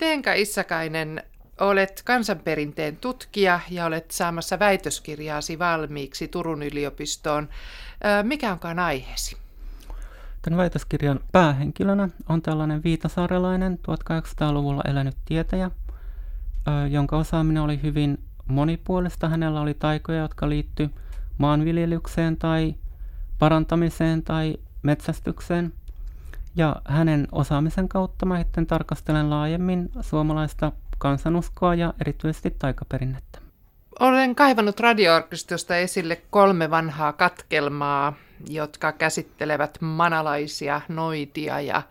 Teenka Issakainen, olet kansanperinteen tutkija ja olet saamassa väitöskirjaasi valmiiksi Turun yliopistoon. Mikä onkaan aiheesi? Tämän väitöskirjan päähenkilönä on tällainen viitasaarelainen 1800-luvulla elänyt tietäjä, jonka osaaminen oli hyvin monipuolista. Hänellä oli taikoja, jotka liittyy maanviljelykseen tai parantamiseen tai metsästykseen. Ja hänen osaamisen kautta mä sitten tarkastelen laajemmin suomalaista kansanuskoa ja erityisesti taikaperinnettä. Olen kaivannut radioorkestrosta esille kolme vanhaa katkelmaa, jotka käsittelevät manalaisia, noitia ja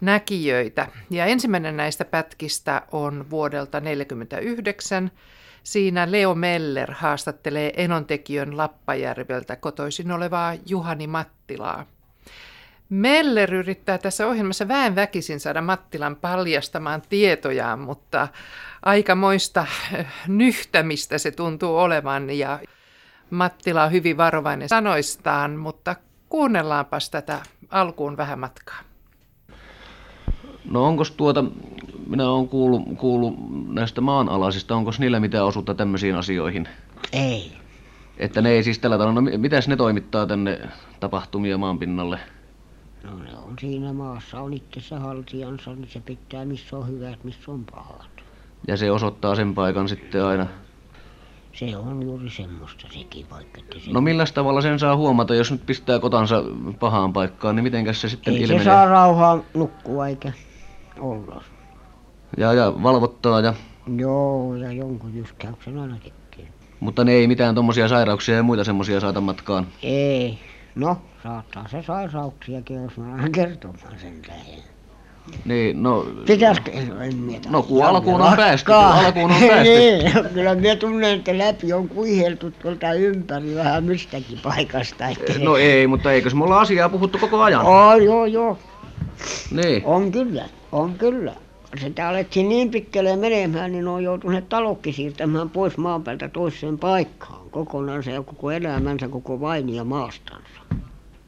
näkijöitä. Ja ensimmäinen näistä pätkistä on vuodelta 1949. Siinä Leo Meller haastattelee Enontekijön Lappajärveltä kotoisin olevaa Juhani Mattilaa. Meller yrittää tässä ohjelmassa väen väkisin saada Mattilan paljastamaan tietojaan, mutta aikamoista nyhtämistä se tuntuu olevan ja Mattila on hyvin varovainen sanoistaan, mutta kuunnellaanpas tätä alkuun vähän matkaa. No onko tuota, minä olen kuullut, kuullut näistä maanalaisista, onko niillä mitään osuutta tämmöisiin asioihin? Ei. Että ne ei siis tällä tavalla, no mitäs ne toimittaa tänne tapahtumia maanpinnalle? No ne on siinä maassa, on itse se haltijansa, niin se pitää missä on hyvät, missä on pahat. Ja se osoittaa sen paikan sitten aina? Se on juuri semmoista sekin paikka. Että se... No millä tavalla sen saa huomata, jos nyt pistää kotansa pahaan paikkaan, niin mitenkäs se sitten Ei ilmenee? se saa rauhaa nukkua eikä olla. Ja, ja valvottaa ja... Joo, ja jonkun jyskäyksen aina tekee. Mutta ne ei No, saattaa se sairauksiakin, jos mä aina kertomaan sen tähän. Niin, no... Pitäisikö? En mietä. No, kun alkuun on päästy, kun alkuun on päästy. niin, kyllä minä tunnen, että läpi on kuiheltu tuolta ympäri vähän mistäkin paikasta. Että... No ei, mutta eikös me olla asiaa puhuttu koko ajan? Oh, joo, joo. Niin. On kyllä, on kyllä. Sitä alettiin niin pitkälle menemään, niin on joutuneet talokki siirtämään pois maan päältä toiseen paikkaan. Kokonaan se koko elämänsä, koko vainia maastansa.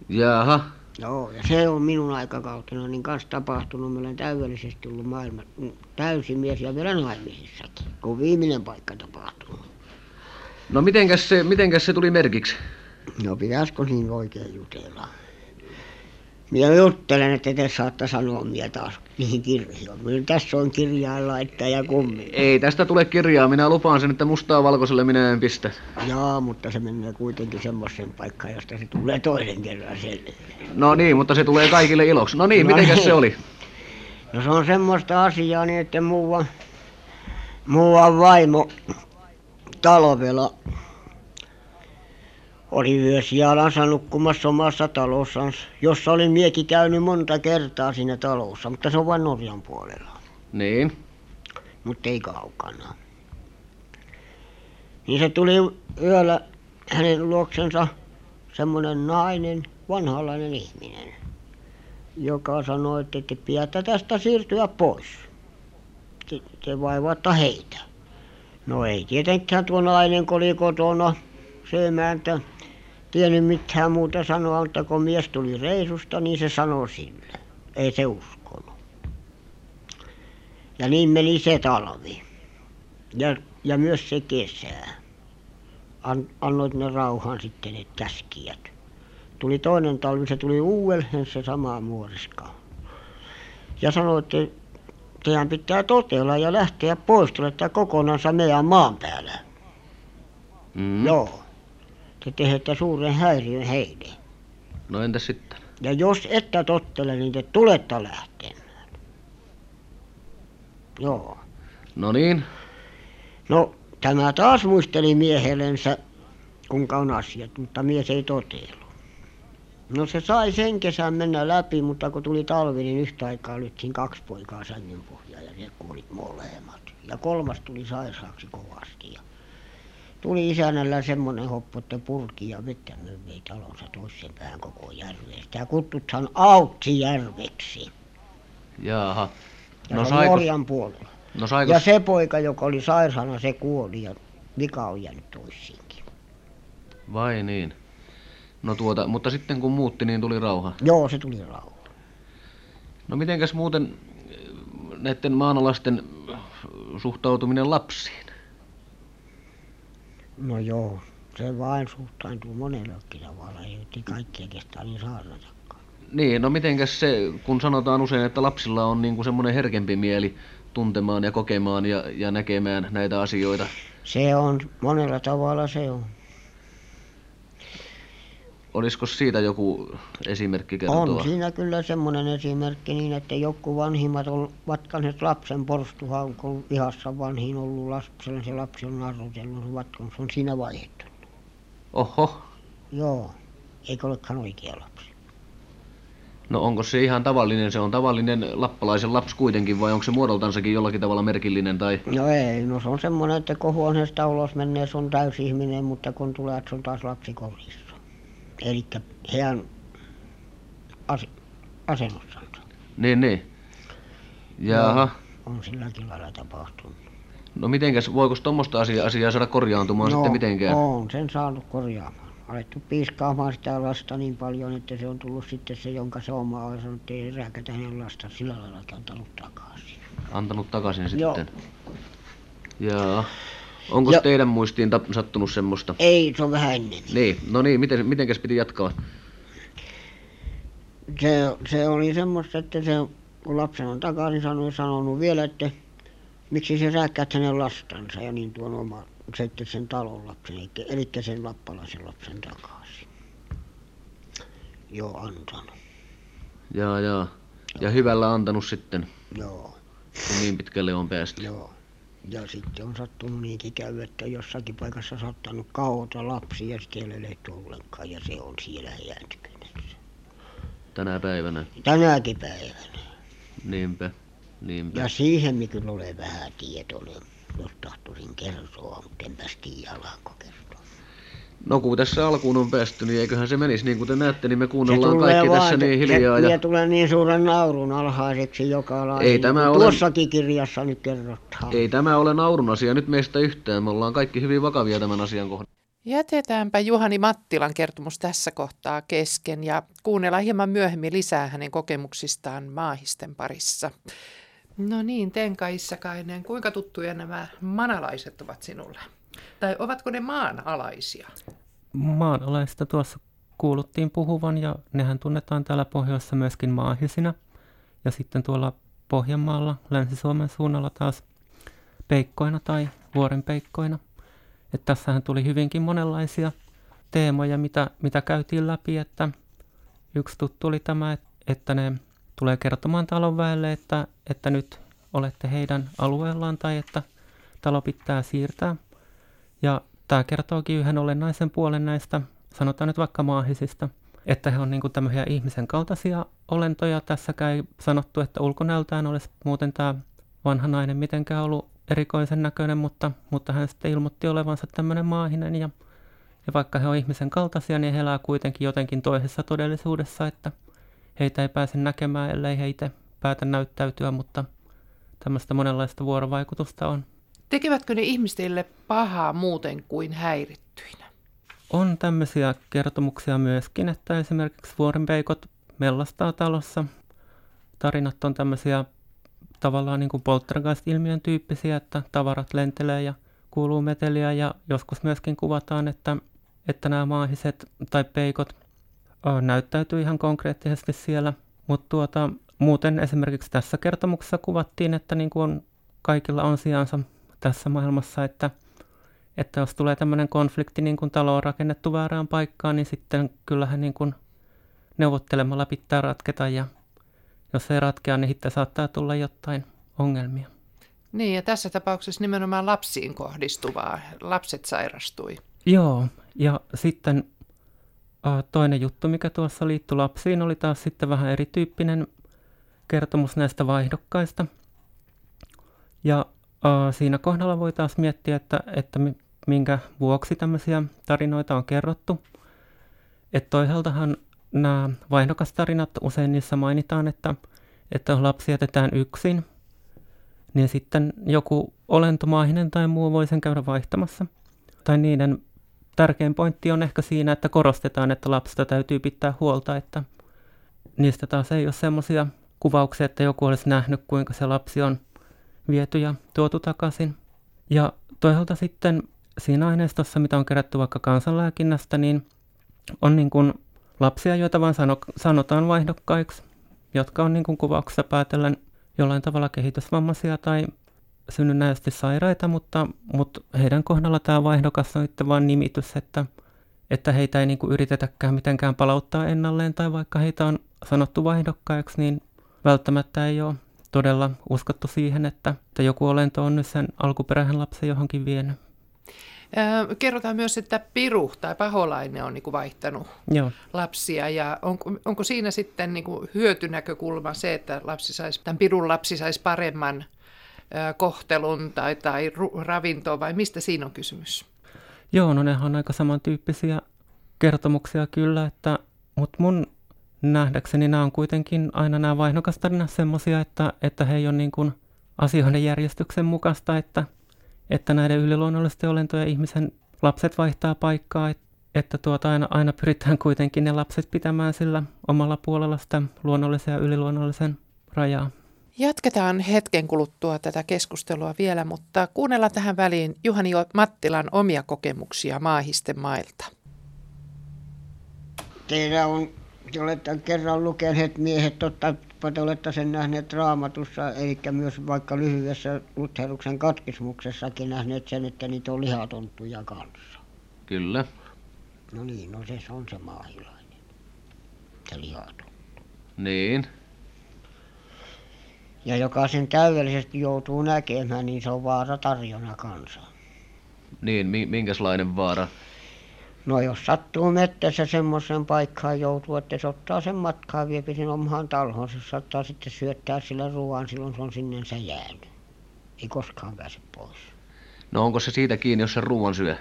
Jaha. Joo, ja se on minun aikakautena niin kanssa tapahtunut. Meillä on täydellisesti ollut maailma täysi mies ja vielä naimisissakin, kun viimeinen paikka tapahtunut. No mitenkäs se, mitenkäs se tuli merkiksi? No pitäisikö niin oikein jutella? Minä juttelen, että te saatte sanoa minä taas niihin kirjoihin. Minä tässä on ja kummi. Ei tästä tule kirjaa, minä lupaan sen, että mustaa valkoiselle minä en pistä. Jaa, mutta se menee kuitenkin semmoisen paikkaan, josta se tulee toisen kerran selville. No niin, mutta se tulee kaikille iloksi. No niin, No mitenkäs niin. se oli? No se on semmoista asiaa niin, että muuan, muuan vaimo talvella oli yösijalansa nukkumassa omassa talossansa, jossa olin miekin käynyt monta kertaa siinä talossa, mutta se on vain Norjan puolella, Niin. mutta ei kaukana. Niin se tuli yöllä hänen luoksensa semmoinen nainen, vanhalainen ihminen, joka sanoi, että te pidätte tästä siirtyä pois. Te, te vaivaatte heitä. No ei tietenkään tuo nainen, kun oli kotona, se emäntä, tiennyt mitään muuta sanoa, mutta kun mies tuli reissusta, niin se sanoi sille. Ei se uskonut. Ja niin meni se talvi. Ja, ja myös se kesä. An, annoit ne rauhan sitten ne käskijät. Tuli toinen talvi, se tuli uudelleen se sama muoriska. Ja sanoi, että teidän pitää totella ja lähteä pois, te olette kokonansa meidän maan päällä. Mm. Joo. Te teette suuren häiriön heille. No entäs sitten? Ja jos ette tottele, niin te tulette lähtemään. Joo. No niin. No, tämä taas muisteli miehellensä, kuinka on asiat, mutta mies ei totellut. No se sai sen kesän mennä läpi, mutta kun tuli talvi, niin yhtä aikaa lyttiin kaksi poikaa sängyn pohjaan ja ne kuoli molemmat. Ja kolmas tuli sairaaksi kovasti. Ja tuli isännällä semmoinen hoppu, että ja vettä me vei talonsa toiseen päähän koko järveen. Sitä kutsuthan Autsijärveksi. Jaha. Ja se on Norjan puolella. no Ja se poika, joka oli sairaana, se kuoli ja vika on jäänyt toisiinkin. vai niin? No tuota, mutta sitten kun muutti, niin tuli rauha. Joo, se tuli rauha. No mitenkäs muuten, näiden maanalaisten suhtautuminen lapsiin? No joo, se vain suhtaantuu monellakin tavalla, ei kaikkia kestää niin saarnatakaan. Niin, no mitenkäs se, kun sanotaan usein, että lapsilla on niin kuin semmoinen herkempi mieli tuntemaan ja kokemaan ja, ja näkemään näitä asioita. Se on, monella tavalla se on. Olisiko siitä joku esimerkki kertoa? On siinä kyllä semmoinen esimerkki niin, että joku vanhimmat on vatkaneet lapsen porstuhaan, kun vihassa vanhin ollut lapsella, se lapsi on narrutellut, vatkan, se on siinä vaihettunut. Oho, Joo, eikö olekaan oikea lapsi? no onko se ihan tavallinen, se on tavallinen lappalaisen lapsi kuitenkin vai onko se muodoltansakin jollakin tavalla merkillinen tai... No ei, no se on semmoinen, että kun huoneesta ulos menee, se on täysihminen, mutta kun tulee, se on taas lapsi korissa. Eli heidän as- asennossansa. Niin, niin. Jaha. On silläkin lailla tapahtunut. No mitenkäs, voiko tuommoista asiaa, asiaa saada korjaantumaan no, sitten mitenkään? on sen saanut korjaamaan. Alettu piiskaamaan sitä lasta niin paljon, että se on tullut sitten se, jonka se oma on sanonut, että ei rääkätä hänen lasta sillä lailla antanut takaisin. Antanut takaisin Joo. sitten? Jaa. Onko Ja- teidän muistiin tap- sattunut semmoista? Ei, se on vähän ennen. Niin, no niin, miten, mitenkäs piti jatkaa? Se, se oli semmoista, että se, kun lapsen on takaisin sanonut, sanonut vielä, että miksi se rääkkäät hänen lastansa ja niin tuon oma, sitten sen talon lapsen, eli, eli sen lappalaisen lapsen takaisin. Joo, antanut. Jaa, jaa. Ja hyvällä antanut sitten, Joo, kun niin pitkälle on päästy. joo. Ja sitten on sattunut niinkin käy, että jossakin paikassa saattanut kauhota lapsi ja sitten ei ole lehty ollenkaan ja se on siellä jääntykynessä. Tänä päivänä. Tänäkin päivänä. Ja siihen minä kyllä olen vähän tietoinen, jos tahtoisin kertoa, mutta enpäs tiedä alanko kertoa. No kun tässä alkuun on päästy, niin eiköhän se menisi. Niin kuin te näette, niin me kuunnellaan kaikki tässä niin hiljaa. Se, Ja... tulee niin suuren naurun alhaiseksi joka lailla. Ei tämä niin ole- Tuossakin kirjassa nyt kerrotaan. Ei tämä ole naurun asia nyt meistä yhtään. Me ollaan kaikki hyvin vakavia tämän asian kohdalla. Jätetäänpä Juhani Mattilan kertomus tässä kohtaa kesken ja kuunnellaan hieman myöhemmin lisää hänen kokemuksistaan maahisten parissa. No niin, Tenka Issakainen, kuinka tuttuja nämä manalaiset ovat sinulle? Tai ovatko ne maanalaisia? Maanalaista tuossa kuuluttiin puhuvan ja nehän tunnetaan täällä pohjoissa myöskin maahisina. Ja sitten tuolla Pohjanmaalla, Länsi-Suomen suunnalla taas peikkoina tai vuorenpeikkoina. Että tässähän tuli hyvinkin monenlaisia teemoja, mitä, mitä käytiin läpi, että yksi tuttu oli tämä, et- että ne tulee kertomaan talon väelle, että, että nyt olette heidän alueellaan tai että talo pitää siirtää. Ja tämä kertookin yhden olennaisen puolen näistä, sanotaan nyt vaikka maahisista, että he on niin kuin tämmöisiä ihmisen kaltaisia olentoja. Tässäkään ei sanottu, että ulkonäöltään olisi muuten tämä vanha nainen mitenkään ollut erikoisen näköinen, mutta, mutta hän sitten ilmoitti olevansa tämmöinen maahinen ja, ja vaikka he on ihmisen kaltaisia, niin he elää kuitenkin jotenkin toisessa todellisuudessa, että heitä ei pääse näkemään, ellei he itse päätä näyttäytyä, mutta tämmöistä monenlaista vuorovaikutusta on. Tekevätkö ne ihmisille pahaa muuten kuin häirittyinä? On tämmöisiä kertomuksia myöskin, että esimerkiksi vuorenpeikot mellastaa talossa. Tarinat on tämmöisiä tavallaan niin kuin poltergeist-ilmiön tyyppisiä, että tavarat lentelee ja kuuluu meteliä ja joskus myöskin kuvataan, että, että nämä maahiset tai peikot näyttäytyy ihan konkreettisesti siellä. Mutta tuota, muuten esimerkiksi tässä kertomuksessa kuvattiin, että niin kuin kaikilla on sijansa tässä maailmassa, että että jos tulee tämmöinen konflikti, niin kun talo on rakennettu väärään paikkaan, niin sitten kyllähän niin kun neuvottelemalla pitää ratketa ja jos ei ratkea, niin sitten saattaa tulla jotain ongelmia. Niin, ja tässä tapauksessa nimenomaan lapsiin kohdistuvaa. Lapset sairastui. Joo, ja sitten toinen juttu, mikä tuossa liittyi lapsiin, oli taas sitten vähän erityyppinen kertomus näistä vaihdokkaista. Ja siinä kohdalla voi taas miettiä, että, että mi- minkä vuoksi tämmöisiä tarinoita on kerrottu. Että toisaaltahan nämä vaihdokastarinat, usein niissä mainitaan, että, että lapsi jätetään yksin, niin sitten joku olentomaahinen tai muu voi sen käydä vaihtamassa. Tai niiden tärkein pointti on ehkä siinä, että korostetaan, että lapsesta täytyy pitää huolta, että niistä taas ei ole semmoisia kuvauksia, että joku olisi nähnyt, kuinka se lapsi on viety ja tuotu takaisin. Ja toisaalta sitten siinä aineistossa, mitä on kerätty vaikka kansanlääkinnästä, niin on niin kuin lapsia, joita vain sano, sanotaan vaihdokkaiksi, jotka on niin kuin kuvauksessa päätellen jollain tavalla kehitysvammaisia tai synnynnäisesti sairaita, mutta, mutta heidän kohdalla tämä vaihdokas on sitten vain nimitys, että, että heitä ei niin kuin yritetäkään mitenkään palauttaa ennalleen, tai vaikka heitä on sanottu vaihdokkaiksi, niin välttämättä ei ole todella uskottu siihen, että, että joku olento on nyt sen alkuperäisen lapsen johonkin vienyt. Kerrotaan myös, että piru tai paholainen on niin kuin vaihtanut Joo. lapsia ja onko, onko siinä sitten niin kuin hyötynäkökulma se, että lapsi saisi, tämän pirun lapsi saisi paremman kohtelun tai, tai ravintoa vai mistä siinä on kysymys? Joo, no nehän on aika samantyyppisiä kertomuksia kyllä, että, mutta mun nähdäkseni nämä on kuitenkin aina nämä vaihdokastarinat semmoisia, että, että he ei ole niin kuin asioiden järjestyksen mukaista, että, että näiden yliluonnollisten olentojen ihmisen lapset vaihtaa paikkaa, että, että tuota aina, aina pyritään kuitenkin ne lapset pitämään sillä omalla puolella sitä luonnollisen ja yliluonnollisen rajaa. Jatketaan hetken kuluttua tätä keskustelua vielä, mutta kuunnellaan tähän väliin Juhani Mattilan omia kokemuksia maahisten mailta. Teillä on, te olette kerran lukeneet miehet, totta te olette sen nähneet raamatussa, eli myös vaikka lyhyessä Lutheruksen katkismuksessakin nähneet sen, että niitä on lihatonttuja kanssa. Kyllä. No niin, no se on se maahilainen, se lihatonttu. Niin ja joka sen täydellisesti joutuu näkemään niin se on vaara tarjona kanssa niin minkäslainen vaara no jos sattuu metsässä semmoiseen paikkaan joutuu että se ottaa sen matkaa vie sinne omaan taloonsa se saattaa sitten syöttää sillä ruoan silloin se on sinne jäänyt. Ei koskaan pääse pois. No onko se siitä kiinni jos se ruoan syö?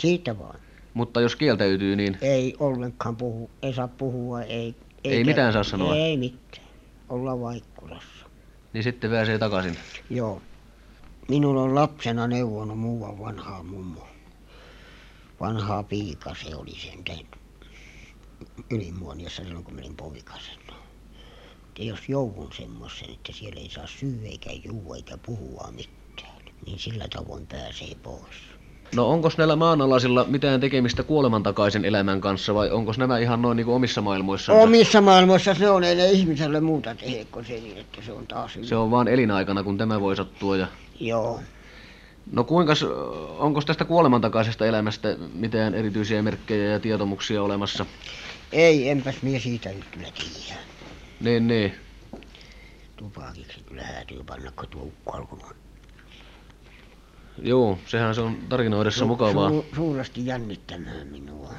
Siitä vaan. Mutta jos kieltäytyy niin ei ollenkaan puhu ei saa puhua ei ei mitään saa sanoa. Ei mitään. Olla vaikkulassa. Niin sitten pääsee takaisin. Joo. Minun on lapsena neuvonut muuan vanhaa mummoa vanhaa piika se oli sentään Ylimuoniossa silloin kun minä olin poikasena että jos joudun semmoiseen että siellä ei saa syödä eikä juoda eikä puhua mitään niin sillä tavoin pääsee pois No onko näillä maanalaisilla mitään tekemistä kuolemantakaisen elämän kanssa vai onko nämä ihan noin niin omissa maailmoissa? Omissa maailmoissa se on, ei ne ihmiselle muuta tehdä kuin se niin, että se on taas Se on vaan elinaikana, kun tämä voi sattua ja... Joo. No kuinka, onko tästä kuolemantakaisesta elämästä mitään erityisiä merkkejä ja tietomuksia olemassa? Ei, enpäs mie siitä nyt kyllä tiedä. Niin, niin. Tupakiksi kyllä häätyy panna, kun tuo ukko Joo, sehän se on tarinoidessa Su- mukavaa. Su- suuresti jännittämään minua.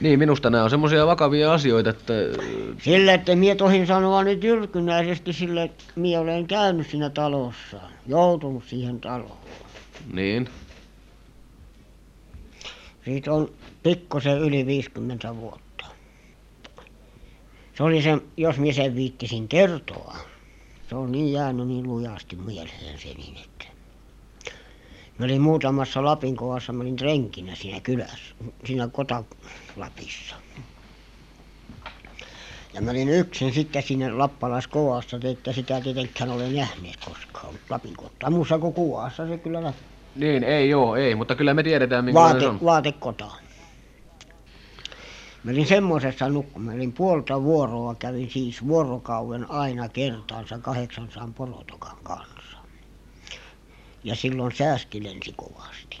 Niin, minusta nämä on semmoisia vakavia asioita, että... Sillä, että minä tohin sanoa nyt jyrkynäisesti sillä, että minä olen käynyt siinä talossa, joutunut siihen taloon. Niin. Siitä on pikkusen yli 50 vuotta. Se oli se, jos minä sen viittisin kertoa. Se on niin jäänyt niin lujasti mieleen se niin, että minä olin muutamassa Lapinkovassa minä olin renkinä siinä kylässä siinä Kota-Lapissa. Ja minä olin yksin sitten siinä lappalaiskodassa te ette sitä tietenkään ole nähneet koskaan Lapinkotaa muussa kuin kuvassa se kyllä näkyy. Niin ei joo ei mutta kyllä me tiedetään minkälainen se on. vaatekota minä olin semmoisessa minä olin puolta vuoroa kävin siis vuorokauden aina kertaansa kahdeksansadan porotokan kanssa ja silloin sääski lensi kovasti.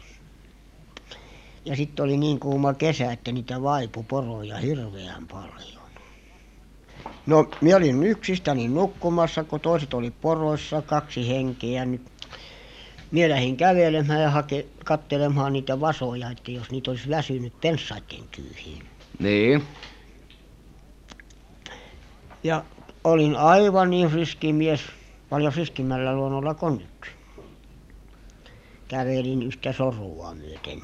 Ja sitten oli niin kuuma kesä että niitä vaipui poroja hirveän paljon. No minä olin yksistäni nukkumassa kun toiset oli poroissa kaksi henkeä. Nyt minä lähdin kävelemään ja katselemaan niitä vasoja että jos niitä olisi väsynyt pensaiden niin. Ja olin aivan niin riski mies paljon riskimmällä luonnolla kuin nyt kävelin yhtä sorua myöten.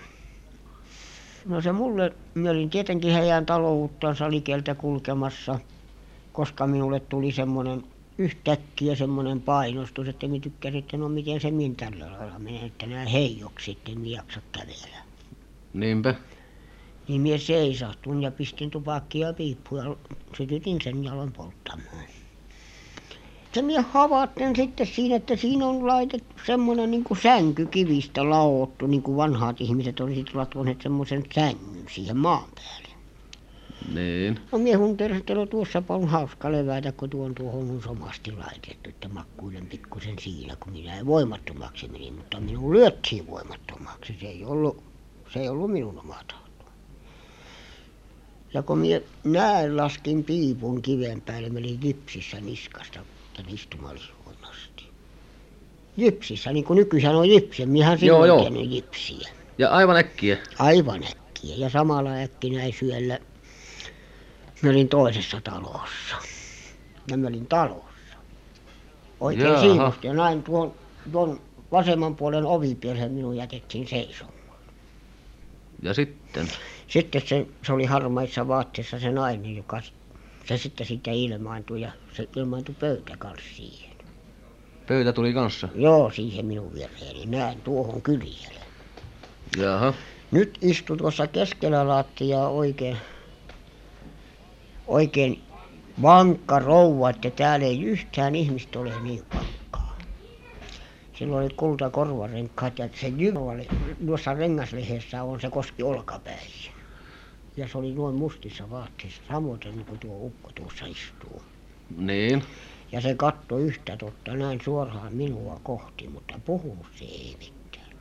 No se minulle minä olin tietenkin heidän talouttansa likeltä kulkemassa koska minulle tuli semmoinen yhtäkkiä semmoinen painostus että minä tykkäsin että no miten se minun tällä lailla menee että nämä heijoksi että en minä jaksa kävellä. Niinpä. Niin minä seisahduin ja pistin tupakkia piippuun ja sytytin sen ja aloin polttamaan se minä havaitsen sitten siinä että siinä on laitettu semmoinen niin kuin sänky kivistä niin kuin vanhat ihmiset olisi latvoneet semmoisen sängyn siihen maan päälle. Niin. no minä hunteerasin että no tuossapa on hauska levätä kun tuo on tuohon noin somasti laitettu että makuilen pikkuisen siinä kun minä voimattomaksi menin mutta minun lyötiin voimattomaksi. Se ei ollut se ei ollut minun oma tahto. Ja kun minä näin laskin piipun kiven päälle minä olin gipsissä niskasta tänne istumalihon asti gipsissä niin kuin nykyisin on gipsi en minähän silloin joo. gipsiä Ja aivan äkkiä. aivan äkkiä ja samalla äkkinäin syöllä minä olin toisessa talossa ja minä olin talossa oikein Jaaha. siivosti ja näin tuon tuon vasemman puolen ovipieleen minun jätettiin seisomaan Ja sitten. sitten se se oli harmaissa vaatteissa se nainen joka se sitten siitä ilmaantui ja se ilmaantui pöytä kanssa siihen Pöytä tuli kanssa. joo siihen minun viereeni näin tuohon kyljelle Jaha. nyt istui tuossa keskellä lattiaa oikein oikein vankka rouva että täällä ei yhtään ihmistä ole niin vankkaa sillä oli kultakorvarenkaat ja se jyvä tuossa rengaslehdessä on se koski olkapäihin ja se oli noin mustissa vaatteissa samoin niin kuin tuo ukko tuossa istuu. Niin. ja se katsoi yhtä totta näin suoraan minua kohti mutta puhunut se ei mitään.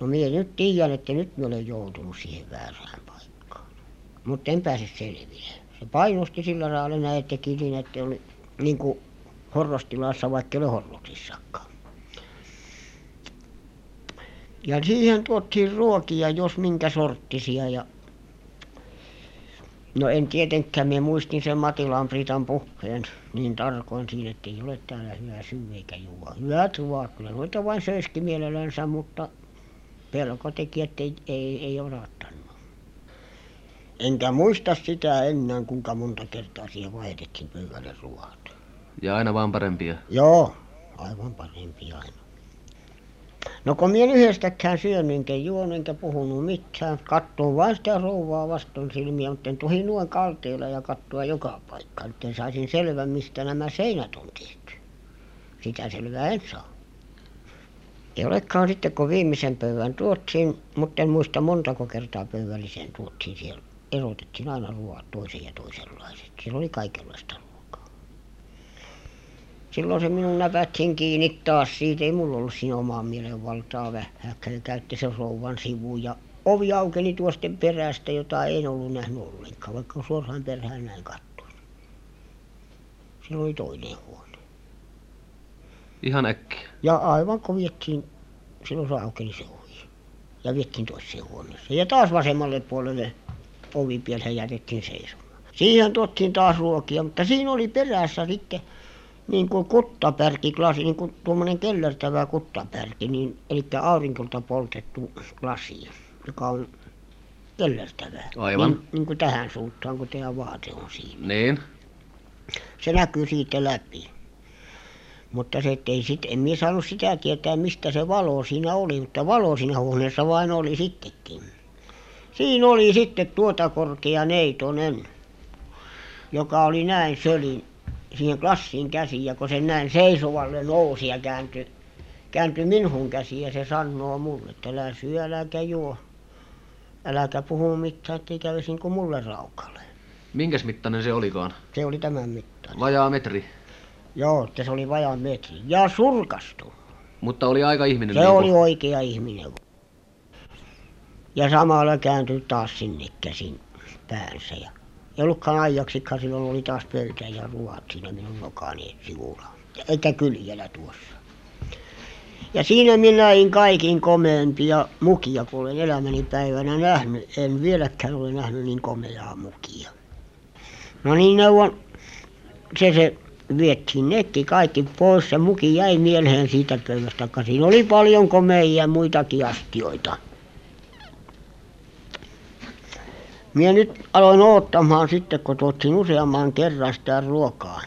No minä nyt tiedän että nyt minä olen joutunut siihen väärään paikkaan. Mutta en pääse selville. Se painosti sillä lailla näin että teki niin että oli niin kuin horrostilassa vaikka ei ole horroksissakaan. Ja siihen tuotiin ruokia jos minkä sorttisia ja no en tietenkään minä muistin sen Matilan Priitan puheen. Niin tarkoin siinä että ei ole täällä hyvä syödä eikä juoda hyvät ruoat kyllä noita vain söisikin mielellänsä mutta pelko teki että ei ei ei osattanut enkä muista sitä enää kuinka monta kertaa siihen vaihdettiin pöydälle ruoat. Ja aina vaan parempia. joo aivan parempi aina no kun minä en yhdestäkään syönyt enkä juonut enkä puhunut mitään. Katsoin vain sitä rouvaa vasten silmiä mutta en tohi noin kalteilla ja katsoa joka paikkaan että saisin selvän mistä nämä seinät on tehty. Sitä selvää en saa. Ei olekaan sitten kun viimeisen pöydän tuotiin mutta en muista montako kertaa pöydälliseen tuotiin. Siellä erotettiin aina ruoat toisen ja toisenlaiset. Siellä oli kaikenlaista silloin se minun näpäytti kiinni taas siitä. Ei minulla ollut siinä omaa mielenvaltaa. Vähääkään ja käytti sen rouvan sivuun. Ja ovi aukeni tuosten perästä jota en ollut nähnyt ollenkaan vaikka suoraan perään näin katsoin siellä oli toinen huone. Ja aivan kun viettiin silloin se aukeni se ovi. Ja viettiin toiseen huoneeseen. Ja taas vasemmalle puolelle ovipieleen jätettiin seisomaan. Siihen tuotiin taas ruokia mutta siinä oli perässä sitten niin kuin kuttapärkilasi niin kuin tuommoinen kellertävä kuttapärki niin eli aurinkolta poltettu lasi joka on kellertävä Aivan. niin, niin kuin tähän suuntaan kun teidän vaate on siinä Niin. se näkyy siitä läpi mutta se että ei sitten en minä saanut sitä tietää mistä se valo siinä oli mutta valo siinä huoneessa vain oli sittenkin siinä oli sitten tuota korkea neitonen joka oli näin sölin siihen lassiin käsin ja kun se näin seisovalle nousi ja kääntyi kääntyi minuun käsiin ja se sanoo minulle että älä syö äläkä juo äläkä puhu mitään että ei kävisi niin kuin minulle raukalle Minkäs mittainen se olikaan? se oli tämän mittainen Vajaa metri. Joo, että se oli vajaan metri. Ja surkastu. Mutta oli aika ihminen. Se niin oli oikea ihminen. Ja samalla kääntyi taas sinne käsin päänsä. Ja ei ollutkaan ajaksikaan, silloin oli taas pöytä ja ruoat siinä minun nokani sivulla. Eikä kyljellä tuossa. Ja siinä minä näin kaikin komeampia mukia, kun olen elämäni päivänä nähnyt. En vieläkään ole nähnyt niin komeaa mukia. No niin neuvon, se se viettiin nekin kaikki pois. Se muki jäi mieleen siitä pöydästä, ka siinä oli paljon komeia muitakin astioita. Minä nyt aloin odottamaan sitten, kun tuotiin useamman kerran sitä ruokaa.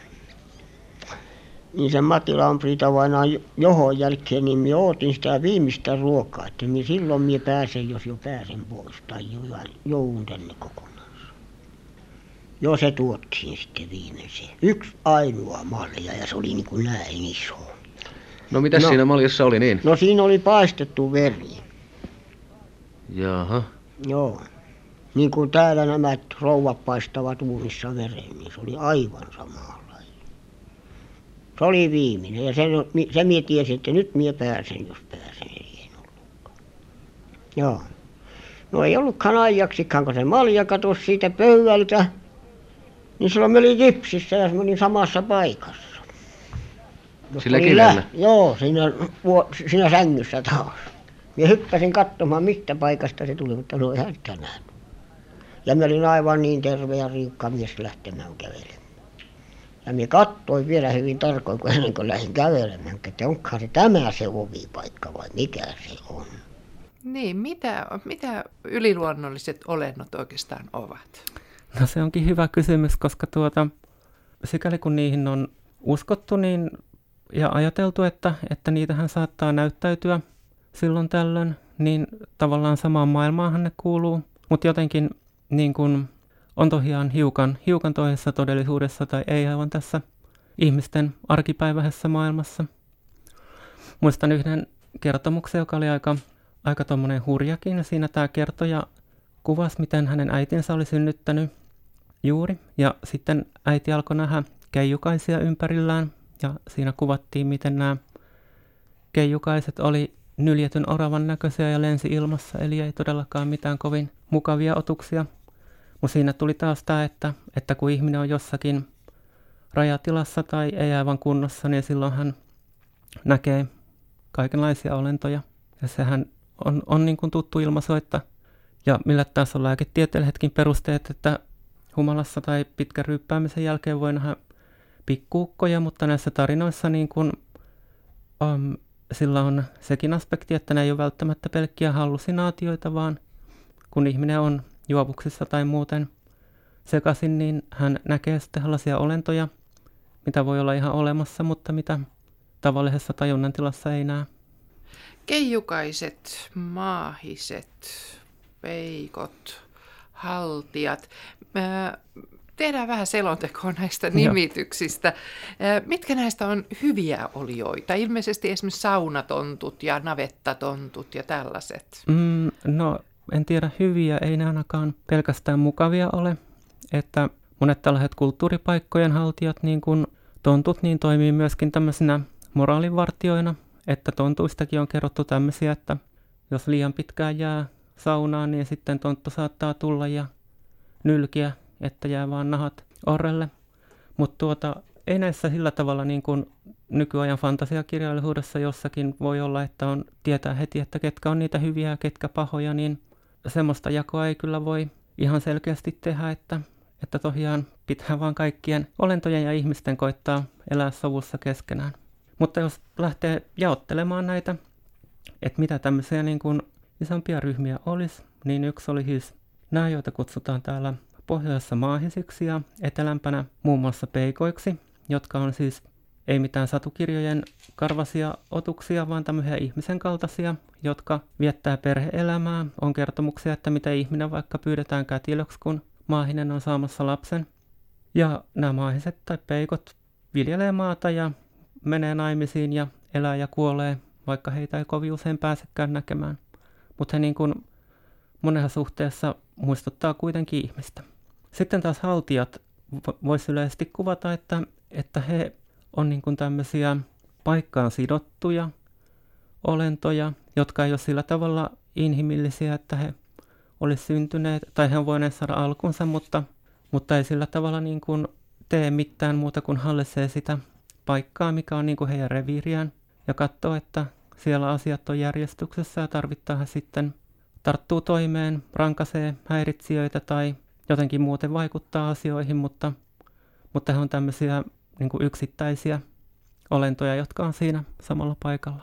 Niin sen Matilan Priita vainaan johon jälkeen, niin minä odotin sitä viimeistä ruokaa, että minä silloin minä pääsen, jos jo pääsen pois, tai jo- joudun tänne kokonaan. Joo, se tuottiin sitten viimeiseen. Yksi ainoa malja ja se oli niin kuin näin iso. No No. siinä maljassa oli niin? No siinä oli paistettu veri. Joo. Niin kuin täällä nämä rouvat paistavat uunissa veren, niin se oli aivan samanlainen. Se oli viimeinen ja sen, se mie tiesin, että nyt mie pääsen, jos pääsen, eli en ollutkaan. Joo. No ei ollutkaan ajaksikaan, kun se malja katosi siitä pöydältä, niin silloin me oli kipsissä ja se meni samassa paikassa. Jos Sillä oli kivellä? Joo, siinä, siinä sängyssä taas. Minä hyppäsin katsomaan, mistä paikasta se tuli, mutta no eihän sitä nähnyt. Ja minä olin aivan niin terve ja riukka mies lähtemään kävelemään. Ja minä katsoin vielä hyvin tarkoin, kun ennen kuin lähdin kävelemään, että onkohan se tämä se ovipaikka vai mikä se on. Niin, mitä, mitä yliluonnolliset olennot oikeastaan ovat? No se onkin hyvä kysymys, koska tuota, sikäli kun niihin on uskottu niin, ja ajateltu, että, että niitähän saattaa näyttäytyä silloin tällöin, niin tavallaan samaan maailmaanhan ne kuuluu, mutta jotenkin niin kun on tosiaan hiukan, hiukan toisessa todellisuudessa tai ei aivan tässä ihmisten arkipäiväisessä maailmassa. Muistan yhden kertomuksen, joka oli aika, aika tuommoinen hurjakin. Siinä tämä kertoja kuvasi, miten hänen äitinsä oli synnyttänyt juuri. Ja sitten äiti alkoi nähdä keijukaisia ympärillään. Ja siinä kuvattiin, miten nämä keijukaiset oli nyljetyn oravan näköisiä ja lensi ilmassa, eli ei todellakaan mitään kovin mukavia otuksia. Mutta siinä tuli taas tämä, että, että kun ihminen on jossakin rajatilassa tai ei aivan kunnossa, niin silloin hän näkee kaikenlaisia olentoja. Ja sehän on, on niin kuin tuttu ilmaisu, että ja millä taas on lääketieteellisetkin perusteet, että humalassa tai pitkän ryyppäämisen jälkeen voi nähdä pikkuukkoja, mutta näissä tarinoissa niin kuin, um, sillä on sekin aspekti, että ne ei ole välttämättä pelkkiä hallusinaatioita, vaan kun ihminen on juovuksissa tai muuten sekaisin, niin hän näkee sitten sellaisia olentoja, mitä voi olla ihan olemassa, mutta mitä tavallisessa tajunnan tilassa ei näe. Keijukaiset, maahiset, peikot, haltijat. Tehdään vähän selontekoa näistä Joo. nimityksistä. Ää, Mitkä näistä on hyviä olioita? Ilmeisesti esimerkiksi saunatontut ja navettatontut ja tällaiset. Mm, no, en tiedä hyviä, ei ne ainakaan pelkästään mukavia ole. Että monet tällaiset kulttuuripaikkojen haltijat, niin kuin tontut, niin toimii myöskin tämmöisinä moraalivartioina. Että tontuistakin on kerrottu tämmöisiä, että jos liian pitkään jää saunaan, niin sitten tonttu saattaa tulla ja nylkiä, että jää vaan nahat orrelle. Mutta tuota, ei näissä sillä tavalla niin kuin nykyajan fantasiakirjallisuudessa jossakin voi olla, että on tietää heti, että ketkä on niitä hyviä ja ketkä pahoja, niin semmoista jakoa ei kyllä voi ihan selkeästi tehdä, että, että tosiaan pitää vaan kaikkien olentojen ja ihmisten koittaa elää sovussa keskenään. Mutta jos lähtee jaottelemaan näitä, että mitä tämmöisiä niin kuin isompia ryhmiä olisi, niin yksi oli siis nämä, joita kutsutaan täällä pohjoisessa maahisiksi ja etelämpänä muun muassa peikoiksi, jotka on siis ei mitään satukirjojen karvasia otuksia, vaan tämmöisiä ihmisen kaltaisia, jotka viettää perheelämää. On kertomuksia, että mitä ihminen vaikka pyydetään kätilöksi, kun maahinen on saamassa lapsen. Ja nämä maahiset tai peikot viljelee maata ja menee naimisiin ja elää ja kuolee, vaikka heitä ei kovin usein pääsekään näkemään. Mutta he niin kuin monessa suhteessa muistuttaa kuitenkin ihmistä. Sitten taas haltijat voisi yleisesti kuvata, että, että he on niin kuin tämmöisiä paikkaan sidottuja olentoja, jotka ei ole sillä tavalla inhimillisiä, että he olisi syntyneet, tai he on voineet saada alkunsa, mutta, mutta ei sillä tavalla niin kuin tee mitään muuta kuin hallitsee sitä paikkaa, mikä on niin kuin heidän reviiriään, ja katsoo, että siellä asiat on järjestyksessä ja tarvittaessa sitten tarttuu toimeen, rankasee häiritsijöitä tai jotenkin muuten vaikuttaa asioihin, mutta, mutta he on tämmöisiä niin kuin yksittäisiä olentoja, jotka on siinä samalla paikalla.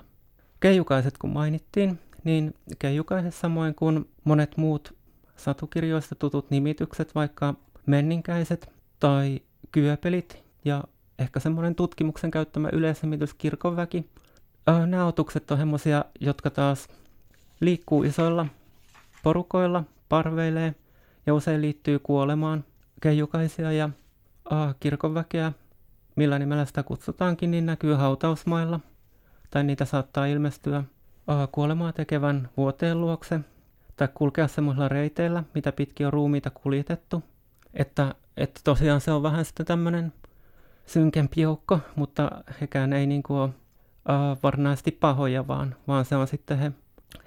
Keijukaiset kun mainittiin, niin keijukaiset samoin kuin monet muut satukirjoista tutut nimitykset, vaikka menninkäiset tai kyöpelit ja ehkä semmoinen tutkimuksen käyttämä yleisnimitys kirkonväki. Nämä otukset on semmoisia, jotka taas liikkuu isoilla porukoilla, parveilee ja usein liittyy kuolemaan. keijukaisia ja kirkonväkeä, millä nimellä sitä kutsutaankin, niin näkyy hautausmailla, tai niitä saattaa ilmestyä kuolemaa tekevän vuoteen luokse, tai kulkea semmoisilla reiteillä, mitä pitkin on ruumiita kuljetettu. Että, että tosiaan se on vähän sitten tämmöinen synkempi joukko, mutta hekään ei niin kuin ole varsinaisesti pahoja, vaan, vaan se on sitten he,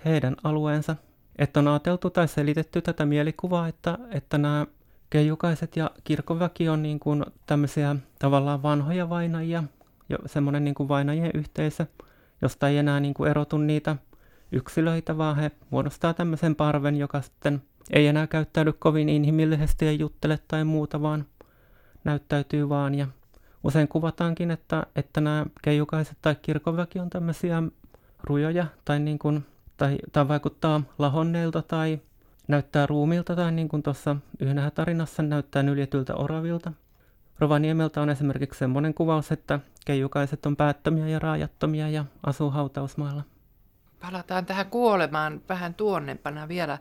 heidän alueensa. Että on ajateltu tai selitetty tätä mielikuvaa, että, että nämä keijukaiset ja kirkonväki on niin kuin tämmöisiä tavallaan vanhoja vainajia, jo semmoinen niin kuin vainajien yhteisö, josta ei enää niin kuin erotu niitä yksilöitä, vaan he muodostaa tämmöisen parven, joka sitten ei enää käyttäydy kovin inhimillisesti ja juttele tai muuta, vaan näyttäytyy vaan. Ja usein kuvataankin, että, että nämä keijukaiset tai kirkonväki on tämmöisiä rujoja tai, niin kuin, tai, tai vaikuttaa lahonneilta tai näyttää ruumilta tai niin kuin tuossa yhdessä tarinassa näyttää nyljetyltä oravilta. Rovaniemeltä on esimerkiksi semmoinen kuvaus, että keijukaiset on päättömiä ja raajattomia ja asuu hautausmaalla. Palataan tähän kuolemaan vähän tuonnempana vielä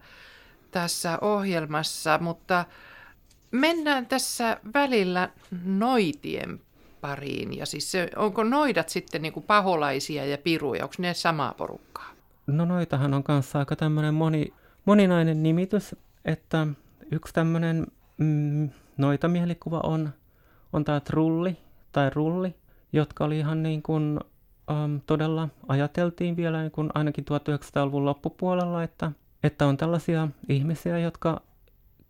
tässä ohjelmassa, mutta mennään tässä välillä noitien pariin. Ja siis se, onko noidat sitten niin kuin paholaisia ja piruja, onko ne samaa porukkaa? No noitahan on kanssa aika tämmöinen moni, moninainen nimitys, että yksi tämmöinen mm, noita mielikuva on, on tämä trulli tai rulli, jotka oli ihan niin kuin um, todella ajateltiin vielä niin kuin ainakin 1900-luvun loppupuolella, että, että on tällaisia ihmisiä, jotka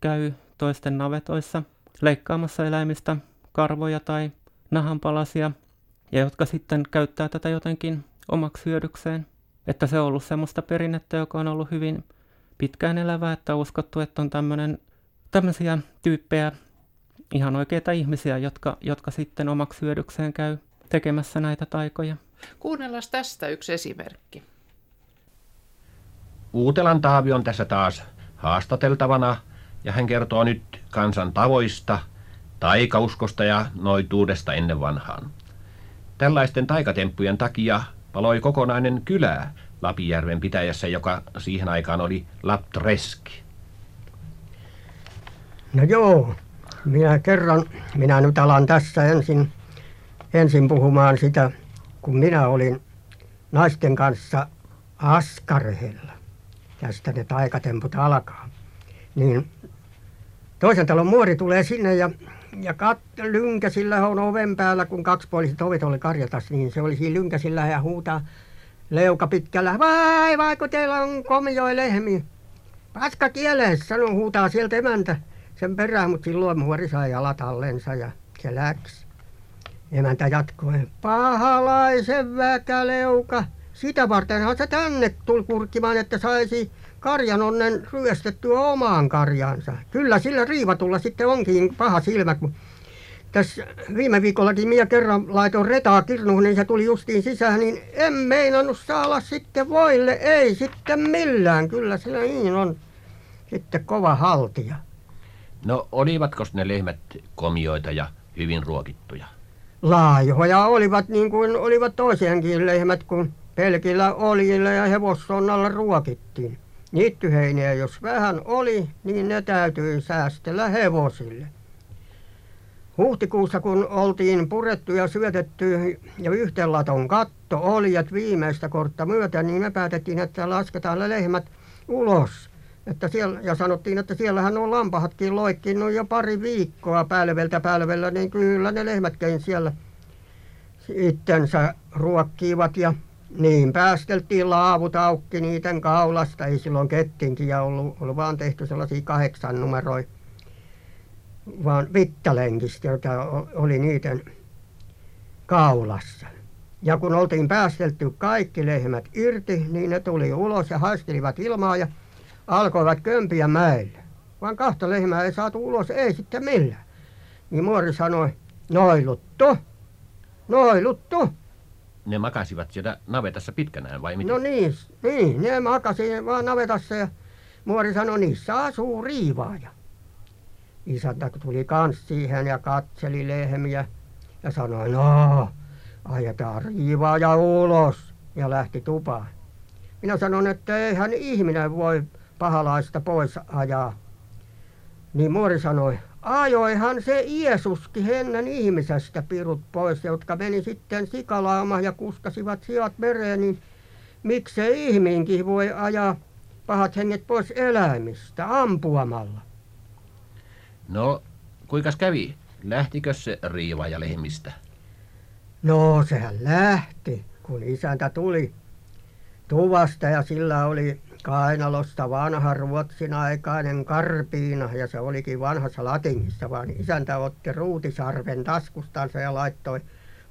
käy toisten navetoissa leikkaamassa eläimistä karvoja tai nahanpalasia, ja jotka sitten käyttää tätä jotenkin omaksi hyödykseen. Että se on ollut semmoista perinnettä, joka on ollut hyvin pitkään elävää, että on uskottu, että on tämmöinen, tämmöisiä tyyppejä, ihan oikeita ihmisiä, jotka, jotka sitten omaksi hyödykseen käy tekemässä näitä taikoja. Kuunnellaan tästä yksi esimerkki. Uutelan Taavi on tässä taas haastateltavana ja hän kertoo nyt kansan tavoista, taikauskosta ja noituudesta ennen vanhaan. Tällaisten taikatemppujen takia paloi kokonainen kylä Lapijärven pitäjässä, joka siihen aikaan oli Laptreski. No joo, minä kerran, minä nyt alan tässä ensin, ensin puhumaan sitä, kun minä olin naisten kanssa Askarhella. Tästä ne taikatemput alkaa. Niin toisen talon muori tulee sinne ja, ja kat, lynkäsillä on oven päällä, kun kaksipuoliset ovet oli karjatas, niin se oli siinä lynkäsillä ja huutaa leuka pitkällä. Vai, vai kun teillä on komioi lehmi. Paska kieleen, sanoo huutaa sieltä emäntä sen perään, mutta silloin muori sai jalat allensa ja se läks. Emäntä jatkoi, pahalaisen väkäleuka. Sitä vartenhan se tänne tuli kurkkimaan, että saisi karjan onnen ryöstettyä omaan karjansa. Kyllä sillä riivatulla sitten onkin paha silmä, kun tässä viime viikollakin minä kerran laitoin retaa kirnuun, niin se tuli justiin sisään, niin en meinannut saada sitten voille, ei sitten millään. Kyllä sillä niin on sitten kova haltia. No olivatko ne lehmät komioita ja hyvin ruokittuja? Laajoja olivat niin kuin olivat toisienkin lehmät, kun pelkillä oljilla ja hevossonnalla ruokittiin. Niittyheiniä jos vähän oli, niin ne täytyi säästellä hevosille. Huhtikuussa kun oltiin purettu ja syötetty ja yhteen laton katto oljet viimeistä kortta myöten, niin me päätettiin, että lasketaan ne lehmät ulos. Että siellä, ja sanottiin, että siellähän on lampahatkin loikkinut jo pari viikkoa pälveltä pälvellä, niin kyllä ne lehmätkin siellä itsensä ruokkivat ja niin päästeltiin laavut auki niiden kaulasta. Ei silloin kettinkiä ollut, ollut vaan tehty sellaisia kahdeksan numeroja vaan vittalenkistä, jota oli niiden kaulassa. Ja kun oltiin päästelty kaikki lehmät irti, niin ne tuli ulos ja haistelivat ilmaa ja alkoivat kömpiä mäelle. Vaan kahta lehmää ei saatu ulos, ei sitten millään. Niin muori sanoi, noiluttu, noiluttu. Ne makasivat siellä navetassa pitkänään vai mitä? No niin, niin, ne makasi vaan navetassa ja muori sanoi, niissä asuu riivaaja isäntä tuli kans siihen ja katseli lehmiä ja sanoi no ajetaan riivaaja ulos ja lähti tupaan minä sanoin että eihän ihminen voi pahalaista pois ajaa niin muori sanoi ajoihan se Jeesuskin ennen ihmisestä pirut pois, jotka meni sitten sikalaamaan ja kuskasivat siat mereen, niin miksei ihminkin voi ajaa pahat henget pois eläimistä ampuamalla. No, kuinka kävi? Lähtikö se riivaaja lehmistä? No sehän lähti, kun isäntä tuli tuvasta ja sillä oli kainalosta vanha ruotsinaikainen karpiina ja se olikin vanhassa latingissa, vaan isäntä otti ruutisarven taskustansa ja laittoi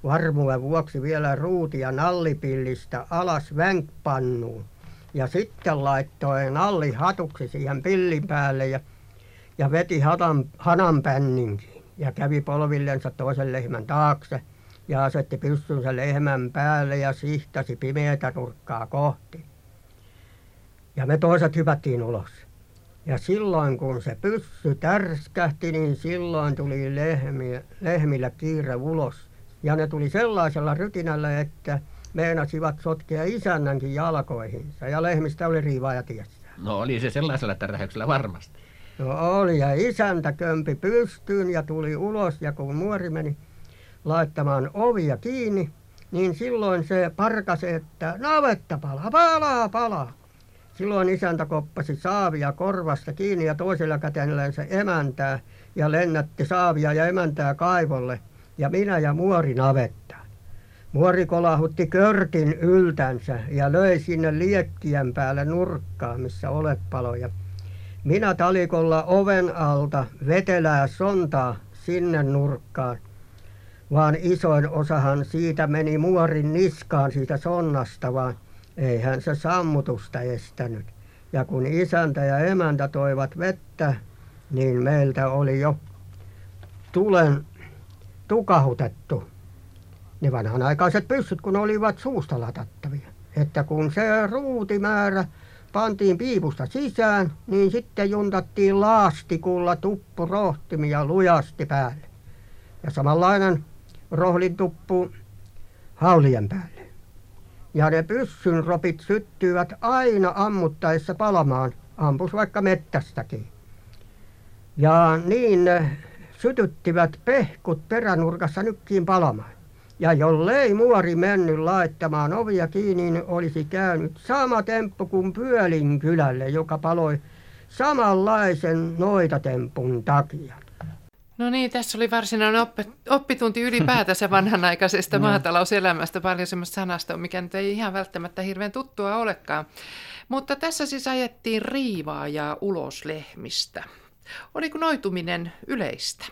varmuuden vuoksi vielä ruutia nallipillistä alas vänkpannuun. Ja sitten laittoi nallihatuksi siihen pillin päälle ja, ja veti hatan, hananpänninkin ja kävi polvillensa toisen lehmän taakse ja asetti pyssynsä lehmän päälle ja sihtasi pimeätä nurkkaa kohti. Ja me toiset hypättiin ulos. Ja silloin kun se pyssy tärskähti, niin silloin tuli lehmiä, lehmillä kiire ulos. Ja ne tuli sellaisella rytinällä, että meinasivat sotkea isännänkin jalkoihinsa. Ja lehmistä oli riivaaja tiessä. No oli se sellaisella tärähyksellä varmasti. No oli ja isäntä kömpi pystyyn ja tuli ulos ja kun muori meni laittamaan ovia kiinni, niin silloin se parkasi, että navetta palaa, palaa, palaa. Silloin isäntä koppasi saavia korvasta kiinni ja toisella kätellä se emäntää ja lennätti saavia ja emäntää kaivolle ja minä ja muori navettaan. Muori kolahutti körtin yltänsä ja löi sinne liekkien päälle nurkkaan, missä olet paloja. Minä talikolla oven alta vetelää sontaa sinne nurkkaan, vaan isoin osahan siitä meni muorin niskaan siitä sonnasta, vaan eihän se sammutusta estänyt. Ja kun isäntä ja emäntä toivat vettä, niin meiltä oli jo tulen tukahutettu ne vanhanaikaiset pyssyt, kun olivat suusta latattavia. Että kun se ruutimäärä pantiin piipusta sisään, niin sitten juntattiin laastikulla tuppu rohtimia lujasti päälle. Ja samanlainen rohlin tuppu haulien päälle. Ja ne pyssyn ropit syttyivät aina ammuttaessa palamaan, ampus vaikka mettästäkin. Ja niin ne sytyttivät pehkut peränurkassa nykkiin palamaan. Ja jollei muori mennyt laittamaan ovia kiinni, niin olisi käynyt sama temppu kuin Pyölin kylälle, joka paloi samanlaisen noitatempun takia. No niin, tässä oli varsinainen oppi, oppitunti ylipäätänsä vanhanaikaisesta maatalouselämästä, paljon semmoista sanasta, mikä nyt ei ihan välttämättä hirveän tuttua olekaan. Mutta tässä siis ajettiin riivaa ja ulos lehmistä. Oliko noituminen yleistä?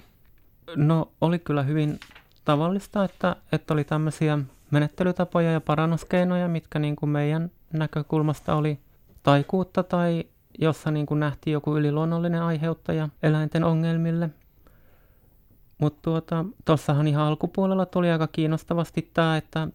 No oli kyllä hyvin tavallista, että, että oli tämmöisiä menettelytapoja ja parannuskeinoja, mitkä niin kuin meidän näkökulmasta oli taikuutta tai jossa niin kuin nähtiin joku yliluonnollinen aiheuttaja eläinten ongelmille. Mutta tuota, tuossahan ihan alkupuolella tuli aika kiinnostavasti tämä, että,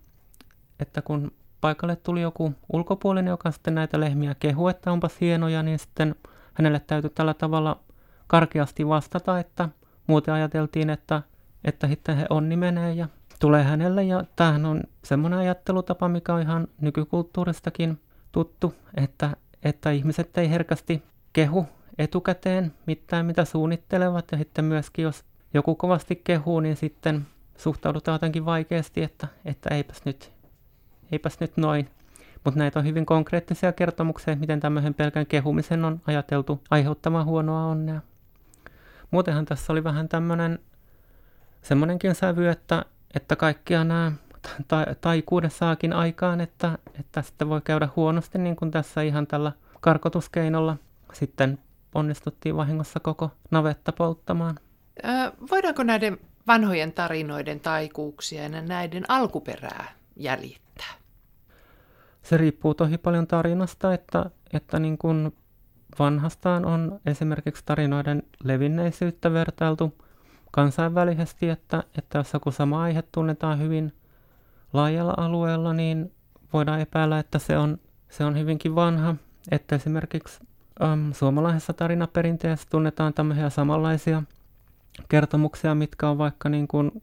että kun paikalle tuli joku ulkopuolinen, joka sitten näitä lehmiä kehu, että onpas hienoja, niin sitten hänelle täytyy tällä tavalla karkeasti vastata, että muuten ajateltiin, että että sitten he onni menee ja tulee hänelle. Ja tämähän on semmoinen ajattelutapa, mikä on ihan nykykulttuuristakin tuttu, että, että ihmiset ei herkästi kehu etukäteen mitään, mitä suunnittelevat. Ja sitten myöskin, jos joku kovasti kehuu, niin sitten suhtaudutaan jotenkin vaikeasti, että, että eipäs nyt, eipäs nyt noin. Mutta näitä on hyvin konkreettisia kertomuksia, miten tämmöisen pelkän kehumisen on ajateltu aiheuttamaan huonoa onnea. Muutenhan tässä oli vähän tämmöinen semmoinenkin sävy, että, että kaikkia nämä ta- taikuudessaakin aikaan, että, että sitten voi käydä huonosti, niin kuin tässä ihan tällä karkotuskeinolla sitten onnistuttiin vahingossa koko navetta polttamaan. Ö, voidaanko näiden vanhojen tarinoiden taikuuksia ja näiden alkuperää jäljittää? Se riippuu tosi paljon tarinasta, että, että niin kuin vanhastaan on esimerkiksi tarinoiden levinneisyyttä vertailtu – kansainvälisesti, että, että jos joku sama aihe tunnetaan hyvin laajalla alueella, niin voidaan epäillä, että se on, se on hyvinkin vanha. Että esimerkiksi äm, suomalaisessa tarinaperinteessä tunnetaan tämmöisiä samanlaisia kertomuksia, mitkä on vaikka niin kuin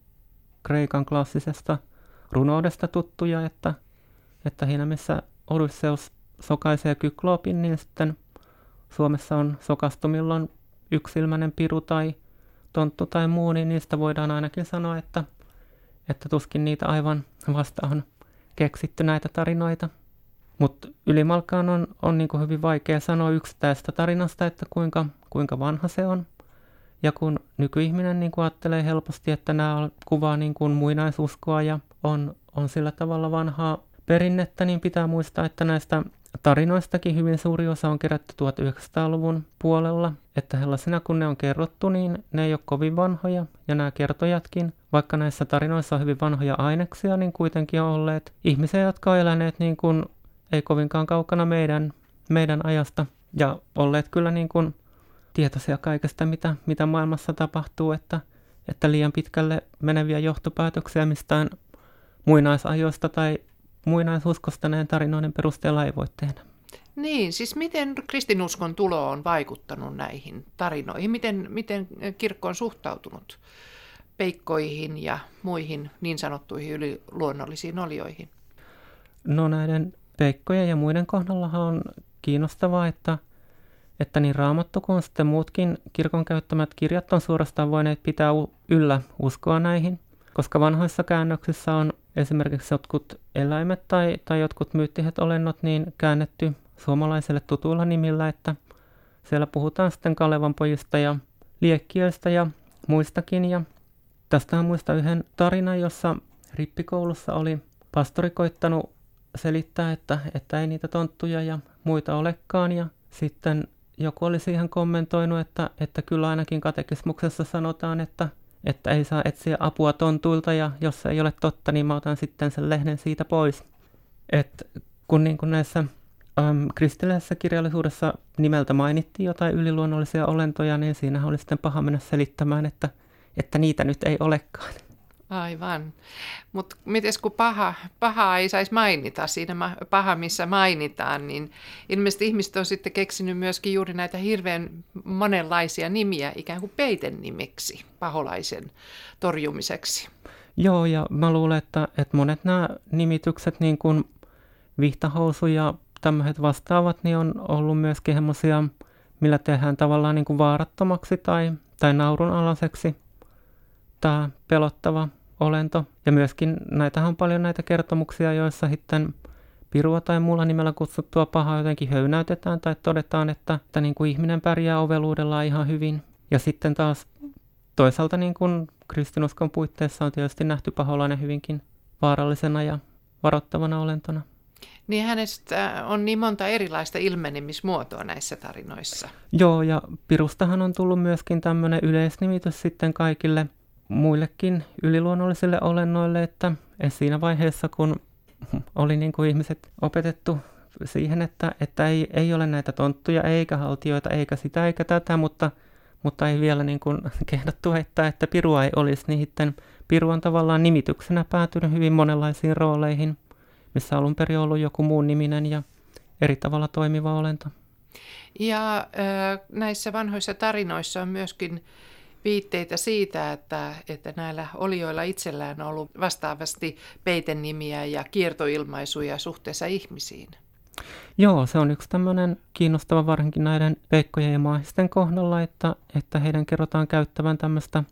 Kreikan klassisesta runoudesta tuttuja, että, että siinä missä Odysseus sokaisee Kykloopin, niin sitten Suomessa on sokastumillaan yksilmäinen piru tai tonttu tai muu, niin niistä voidaan ainakin sanoa, että, että tuskin niitä aivan vasta on keksitty näitä tarinoita. Mutta ylimalkaan on, on niin hyvin vaikea sanoa yksittäistä tarinasta, että kuinka, kuinka vanha se on. Ja kun nykyihminen niin kuin ajattelee helposti, että nämä kuvaa niin kuin muinaisuskoa ja on, on sillä tavalla vanhaa perinnettä, niin pitää muistaa, että näistä tarinoistakin hyvin suuri osa on kerätty 1900-luvun puolella, että sellaisena kun ne on kerrottu, niin ne ei ole kovin vanhoja, ja nämä kertojatkin, vaikka näissä tarinoissa on hyvin vanhoja aineksia, niin kuitenkin on olleet ihmisiä, jotka on eläneet niin kuin ei kovinkaan kaukana meidän, meidän ajasta, ja olleet kyllä niin kuin tietoisia kaikesta, mitä, mitä maailmassa tapahtuu, että, että liian pitkälle meneviä johtopäätöksiä mistään muinaisajoista tai muinaisuskosta näiden tarinoiden perusteella ei voi tehdä. Niin, siis miten kristinuskon tulo on vaikuttanut näihin tarinoihin? Miten, miten kirkko on suhtautunut peikkoihin ja muihin niin sanottuihin yliluonnollisiin olioihin? No näiden peikkojen ja muiden kohdallahan on kiinnostavaa, että, että niin raamattu kuin sitten muutkin kirkon käyttämät kirjat on suorastaan voineet pitää yllä uskoa näihin, koska vanhoissa käännöksissä on esimerkiksi jotkut eläimet tai, tai jotkut myyttiset olennot niin käännetty suomalaiselle tutuilla nimillä, että siellä puhutaan sitten Kalevan pojista ja liekkiöistä ja muistakin. Ja tästä muista yhden tarinan, jossa rippikoulussa oli pastori koittanut selittää, että, että ei niitä tonttuja ja muita olekaan. Ja sitten joku oli siihen kommentoinut, että, että kyllä ainakin katekismuksessa sanotaan, että että ei saa etsiä apua tontuilta ja jos se ei ole totta, niin mä otan sitten sen lehden siitä pois. Et kun niin kuin näissä äm, kristillisessä kirjallisuudessa nimeltä mainittiin jotain yliluonnollisia olentoja, niin siinä oli sitten paha mennä selittämään, että, että niitä nyt ei olekaan. Aivan. Mutta miten kun paha, paha ei saisi mainita, siinä paha missä mainitaan, niin ilmeisesti ihmiset on sitten keksinyt myöskin juuri näitä hirveän monenlaisia nimiä ikään kuin peiten nimeksi paholaisen torjumiseksi. Joo, ja mä luulen, että, että monet nämä nimitykset, niin kuin vihtahousu ja tämmöiset vastaavat, niin on ollut myöskin semmoisia, millä tehdään tavallaan niin kuin vaarattomaksi tai, tai naurunalaiseksi tämä pelottava olento. Ja myöskin näitä on paljon näitä kertomuksia, joissa sitten pirua tai muulla nimellä kutsuttua pahaa jotenkin höynäytetään tai todetaan, että, että niin kuin ihminen pärjää oveluudella ihan hyvin. Ja sitten taas toisaalta niin kuin kristinuskon puitteissa on tietysti nähty paholainen hyvinkin vaarallisena ja varoittavana olentona. Niin hänestä on niin monta erilaista ilmenemismuotoa näissä tarinoissa. Joo, ja Pirustahan on tullut myöskin tämmöinen yleisnimitys sitten kaikille muillekin yliluonnollisille olennoille, että siinä vaiheessa, kun oli niin kuin ihmiset opetettu siihen, että, että ei, ei ole näitä tonttuja eikä haltioita eikä sitä eikä tätä, mutta, mutta ei vielä niin kuin kehdattu että, että pirua ei olisi, niin sitten piru on tavallaan nimityksenä päätynyt hyvin monenlaisiin rooleihin, missä alun perin ollut joku muun niminen ja eri tavalla toimiva olento. Ja äh, näissä vanhoissa tarinoissa on myöskin viitteitä siitä, että, että näillä olioilla itsellään on ollut vastaavasti peitenimiä ja kiertoilmaisuja suhteessa ihmisiin. Joo, se on yksi tämmöinen kiinnostava varsinkin näiden peikkojen ja maahisten kohdalla, että, että heidän kerrotaan käyttävän tämmöistä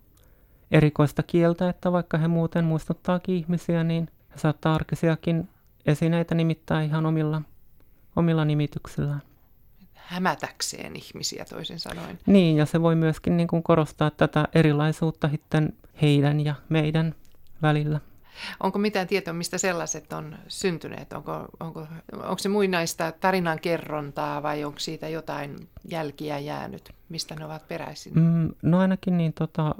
erikoista kieltä, että vaikka he muuten muistuttaakin ihmisiä, niin he saattaa arkisiakin esineitä nimittää ihan omilla, omilla nimityksillään hämätäkseen ihmisiä toisin sanoen. Niin, ja se voi myöskin niin kuin korostaa tätä erilaisuutta sitten heidän ja meidän välillä. Onko mitään tietoa, mistä sellaiset on syntyneet? Onko, onko, onko se muinaista tarinan kerrontaa vai onko siitä jotain jälkiä jäänyt? Mistä ne ovat peräisin? Mm, no ainakin niin tota,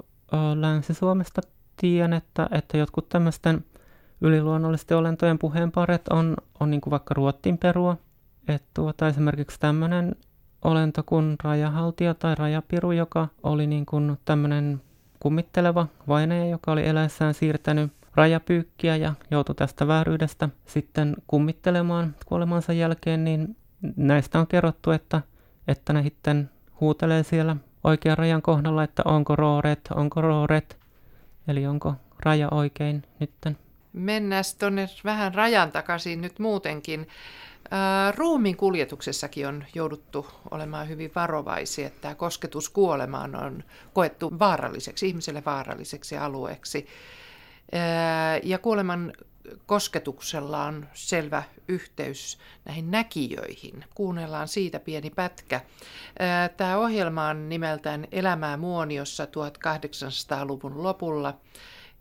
Länsi-Suomesta tiedän, että, että jotkut tämmöisten yliluonnollisten olentojen puheenparet on, on niin kuin vaikka ruottinperua, että tuota, esimerkiksi tämmöinen olento kuin rajahaltija tai rajapiru, joka oli niin kuin tämmöinen kummitteleva vainaja, joka oli eläessään siirtänyt rajapyykkiä ja joutui tästä vääryydestä sitten kummittelemaan kuolemansa jälkeen, niin näistä on kerrottu, että, että ne sitten huutelee siellä oikean rajan kohdalla, että onko rooret, onko rooret, eli onko raja oikein nytten. Mennään tuonne vähän rajan takaisin nyt muutenkin Ruumin kuljetuksessakin on jouduttu olemaan hyvin varovaisia, että tämä kosketus kuolemaan on koettu vaaralliseksi, ihmiselle vaaralliseksi alueeksi. Ja kuoleman kosketuksella on selvä yhteys näihin näkijöihin. Kuunnellaan siitä pieni pätkä. Tämä ohjelma on nimeltään Elämää Muoniossa 1800-luvun lopulla.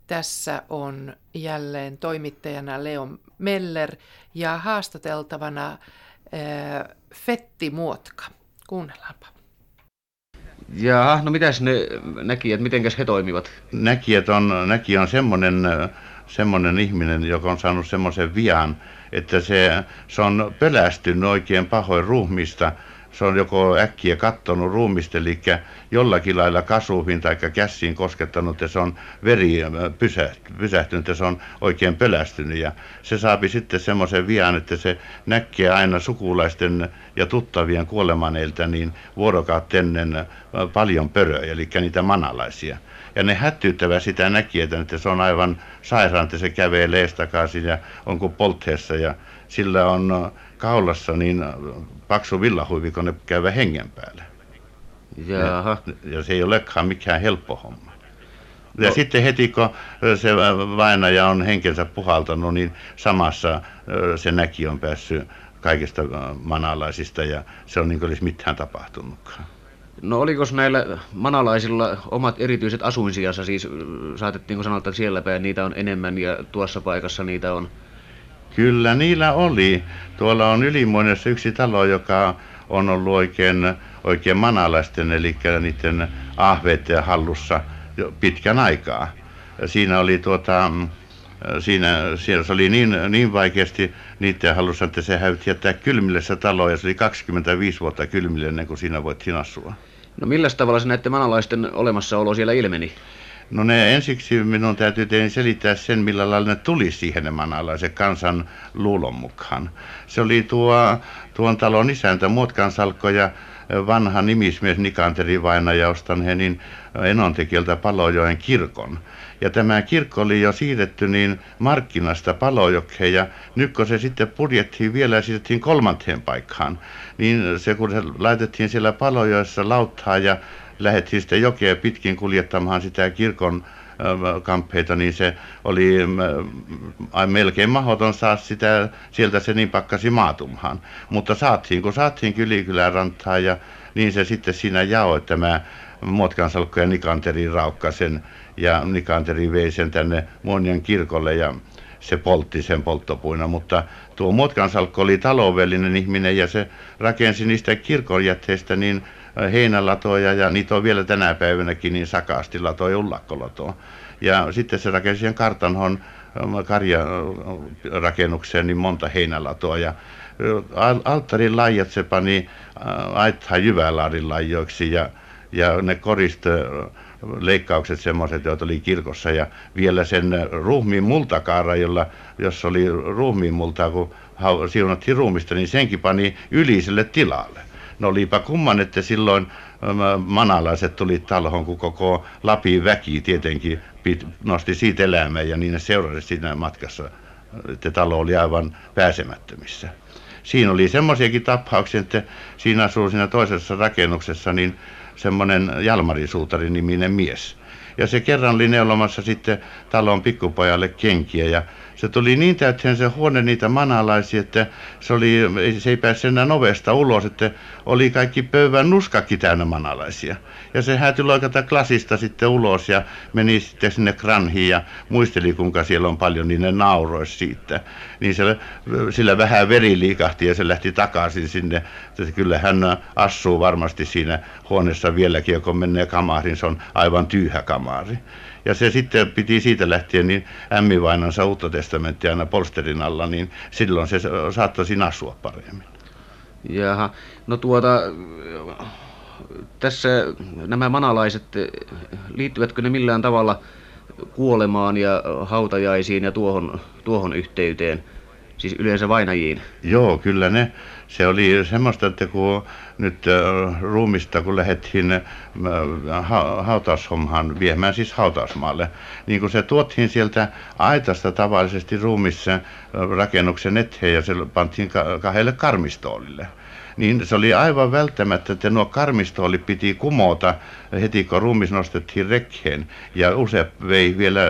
Tässä on jälleen toimittajana Leo Meller ja haastateltavana Fetti Muotka. Kuunnellaanpa. Ja no mitäs ne näkijät, mitenkäs he toimivat? Näkijät on, näkijä on semmoinen semmoinen ihminen, joka on saanut semmoisen vian, että se, se on pelästynyt oikein pahoin ruumiista. Se on joko äkkiä kattonut ruumista, eli jollakin lailla kasuuhin tai käsiin koskettanut, ja se on veri pysähtynyt, ja se on oikein pelästynyt. Ja se saapi sitten semmoisen vian, että se näkee aina sukulaisten ja tuttavien kuolemaneilta niin vuorokautta ennen paljon pöröjä, eli niitä manalaisia. Ja ne hättyyttävä sitä näkijätä, että se on aivan sairaan, että se kävelee takaisin ja onko poltheessa ja sillä on kaulassa niin paksu villahuivi, kun ne käyvä hengen päälle. Ja, ja se ei olekaan mikään helppo homma. Ja no. sitten heti kun se vainaja on henkensä puhaltanut, niin samassa se näki on päässyt kaikista manalaisista ja se on niin kuin olisi mitään tapahtunutkaan. No oliko näillä manalaisilla omat erityiset asuinsijansa, siis saatettiinko sanoa, että siellä päin niitä on enemmän ja tuossa paikassa niitä on? Kyllä niillä oli. Tuolla on Ylimuonessa yksi talo, joka on ollut oikein, oikein manalaisten, eli niiden ahveiden hallussa jo pitkän aikaa. Siinä oli tuota, siinä, siellä se oli niin, niin vaikeasti niiden halussa, että se häytti jättää kylmille se talo, ja se oli 25 vuotta kylmille ennen kuin siinä voit asua. No millä tavalla se näiden manalaisten olemassaolo siellä ilmeni? No ne ensiksi minun täytyy tein selittää sen, millä lailla ne tuli siihen ne manalaiset kansan luulon mukaan. Se oli tuo, tuon talon isäntä Muotkansalkko ja vanha nimismies Nikanteri Vainaja Ostanhenin enontekijältä Palojoen kirkon. Ja tämä kirkko oli jo siirretty niin markkinasta Palojokkeen ja nyt kun se sitten purjettiin vielä ja siirrettiin kolmanteen paikkaan, niin se kun se laitettiin siellä Palojoessa lauttaa ja lähdettiin sitten jokea pitkin kuljettamaan sitä kirkon kamppeita, niin se oli melkein mahdoton saa sitä, sieltä se niin pakkasi maatumhaan. Mutta saatiin, kun saatiin Kylikylän rantaan ja niin se sitten siinä jaoi tämä Muotkansalkko ja Nikanteri raukkasen ja Nikanteri vei sen tänne Muonian kirkolle ja se poltti sen polttopuina, mutta tuo Muotkansalkko oli taloudellinen ihminen ja se rakensi niistä kirkonjätteistä niin heinälatoja ja niitä on vielä tänä päivänäkin niin sakaasti latoja ullakkolatoa. Ja sitten se rakensi siihen kartanhon karjarakennukseen niin monta heinälatoa ja alttarin lajat se pani aittaa jyvälaarin lajoiksi ja, ja ne koriste leikkaukset semmoiset, joita oli kirkossa ja vielä sen ruumiin multakaara, jolla, jos oli ruumiin multaa, kun siunattiin ruumista, niin senkin pani yliselle tilalle. No olipa kumman, että silloin manalaiset tuli talhon, kun koko Lapin väki tietenkin pit, nosti siitä elämää ja niin ne seurasi siinä matkassa, että talo oli aivan pääsemättömissä. Siinä oli semmoisiakin tapauksia, että siinä asuu siinä toisessa rakennuksessa niin semmoinen Jalmari Suutari niminen mies. Ja se kerran oli neulomassa sitten talon pikkupojalle kenkiä ja se tuli niin täyteen se huone niitä manalaisia, että se, oli, se ei päässyt enää ovesta ulos, että oli kaikki pöydän nuskakki täynnä manalaisia. Ja se häätyi loikata klasista sitten ulos ja meni sitten sinne kranhiin ja muisteli kuinka siellä on paljon, niin ne nauroisi siitä. Niin se, sillä vähän veri liikahti ja se lähti takaisin sinne. Kyllä hän asuu varmasti siinä huoneessa vieläkin, kun menee kamariin, se on aivan tyyhä kamari. Ja se sitten piti siitä lähtien niin ämmivainansa uutta testamenttia aina polsterin alla, niin silloin se saattoi siinä asua paremmin. Jaha, no tuota, tässä nämä manalaiset, liittyvätkö ne millään tavalla kuolemaan ja hautajaisiin ja tuohon, tuohon yhteyteen? Siis yleensä vainajiin? Joo, kyllä ne. Se oli semmoista, että kun nyt äh, ruumista, kun lähdettiin äh, ha- viemään siis hautausmaalle, niin kun se tuottiin sieltä aitasta tavallisesti ruumissa äh, rakennuksen eteen ja se pantiin ka- kahdelle karmistoolille niin se oli aivan välttämättä, että nuo karmistoolit piti kumota heti kun ruumis nostettiin rekkeen ja usein vei vielä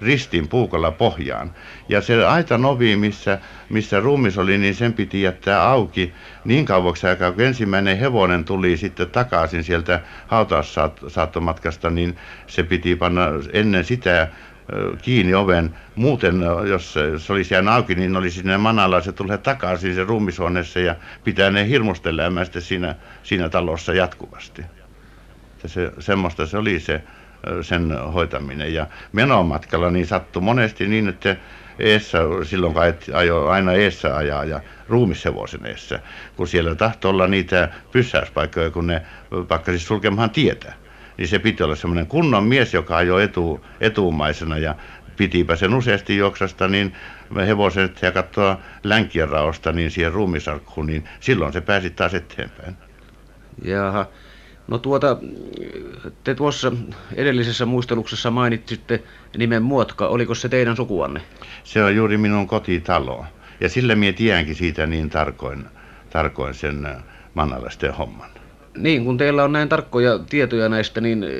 ristin puukolla pohjaan. Ja se aita novi, missä, missä ruumis oli, niin sen piti jättää auki niin kauaksi aikaa, kun ensimmäinen hevonen tuli sitten takaisin sieltä hautaussaattomatkasta, niin se piti panna ennen sitä kiinni oven. Muuten, jos se olisi jäänyt auki, niin olisi ne manalaiset tulee takaisin se ruumishuoneessa ja pitää ne hirmustelemaan sitten siinä, siinä talossa jatkuvasti. Se, semmoista se oli se sen hoitaminen. Ja menomatkalla niin sattui monesti niin, että eessä, silloin kun ajo aina eessä ajaa ja ruumishevosen eessä, kun siellä tahtoi olla niitä pyssäyspaikkoja, kun ne pakkasi sulkemaan tietä niin se piti olla semmoinen kunnon mies, joka ajoi etu, etuumaisena ja pitipä sen useasti juoksasta, niin hevoset ja katsoa länkien raosta niin siihen ruumisarkkuun, niin silloin se pääsi taas eteenpäin. Jaha. No tuota, te tuossa edellisessä muisteluksessa mainitsitte nimen Muotka. Oliko se teidän sukuanne? Se on juuri minun kotitalo. Ja sillä mie tiedänkin siitä niin tarkoin, tarkoin sen äh, mannalaisten homman. Niin, kun teillä on näin tarkkoja tietoja näistä, niin eh,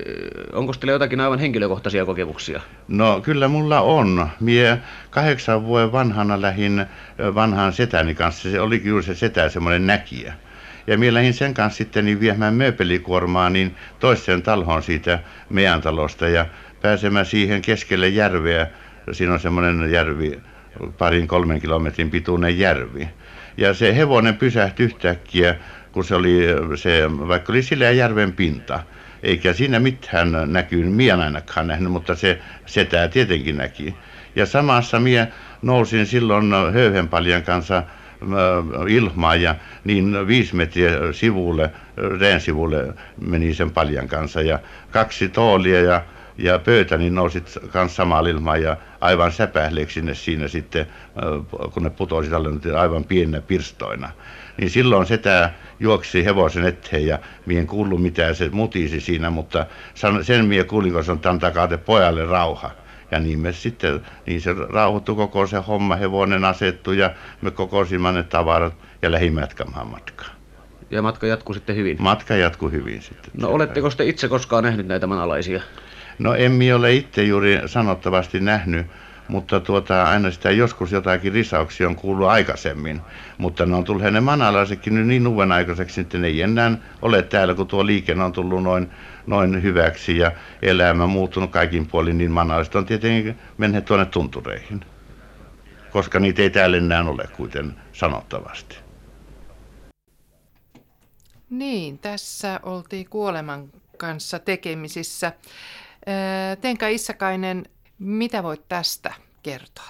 onko teillä jotakin aivan henkilökohtaisia kokemuksia? No kyllä mulla on. Mie kahdeksan vuoden vanhana lähin eh, vanhaan setäni kanssa. Se oli juuri se setä semmoinen näkijä. Ja minä lähdin sen kanssa sitten niin viemään mööpelikuormaa niin toiseen talhoon siitä meidän talosta ja pääsemään siihen keskelle järveä. Siinä on semmoinen järvi, parin kolmen kilometrin pituinen järvi. Ja se hevonen pysähtyi yhtäkkiä kun se oli se, vaikka oli sillä järven pinta, eikä siinä mitään näkynyt, minä ainakaan nähnyt, mutta se setää tietenkin näki. Ja samassa minä nousin silloin höyhenpaljan kanssa äh, ilmaan ja niin viisi metriä sivulle, reen sivulle meni sen paljan kanssa ja kaksi toolia ja, ja pöytä niin nousit kanssa samalla ilmaan ja aivan säpähleeksi sinne siinä sitten, äh, kun ne putosi tälle aivan pienenä pirstoina niin silloin setä juoksi hevosen eteen ja mien kuullut mitään se mutisi siinä, mutta sen mie kuulin, kun on antakaa te pojalle rauha. Ja niin me sitten, niin se rauhoittui koko se homma, hevonen asettu ja me kokosimme ne tavarat ja lähimme jatkamaan matkaa. Ja matka jatkuu sitten hyvin? Matka jatkuu hyvin sitten. No oletteko te itse koskaan nähnyt näitä manalaisia? No en ole itse juuri sanottavasti nähnyt, mutta tuota, aina sitä joskus jotakin risauksia on kuullut aikaisemmin. Mutta ne on tulleet ne manalaisetkin nyt niin uuden aikaiseksi, että ne ei enää ole täällä, kun tuo liikenne on tullut noin, noin hyväksi ja elämä muuttunut kaikin puolin, niin manalaiset on tietenkin menneet tuonne tuntureihin. Koska niitä ei täällä enää ole kuiten sanottavasti. Niin, tässä oltiin kuoleman kanssa tekemisissä. Tenka Issakainen, mitä voit tästä kertoa?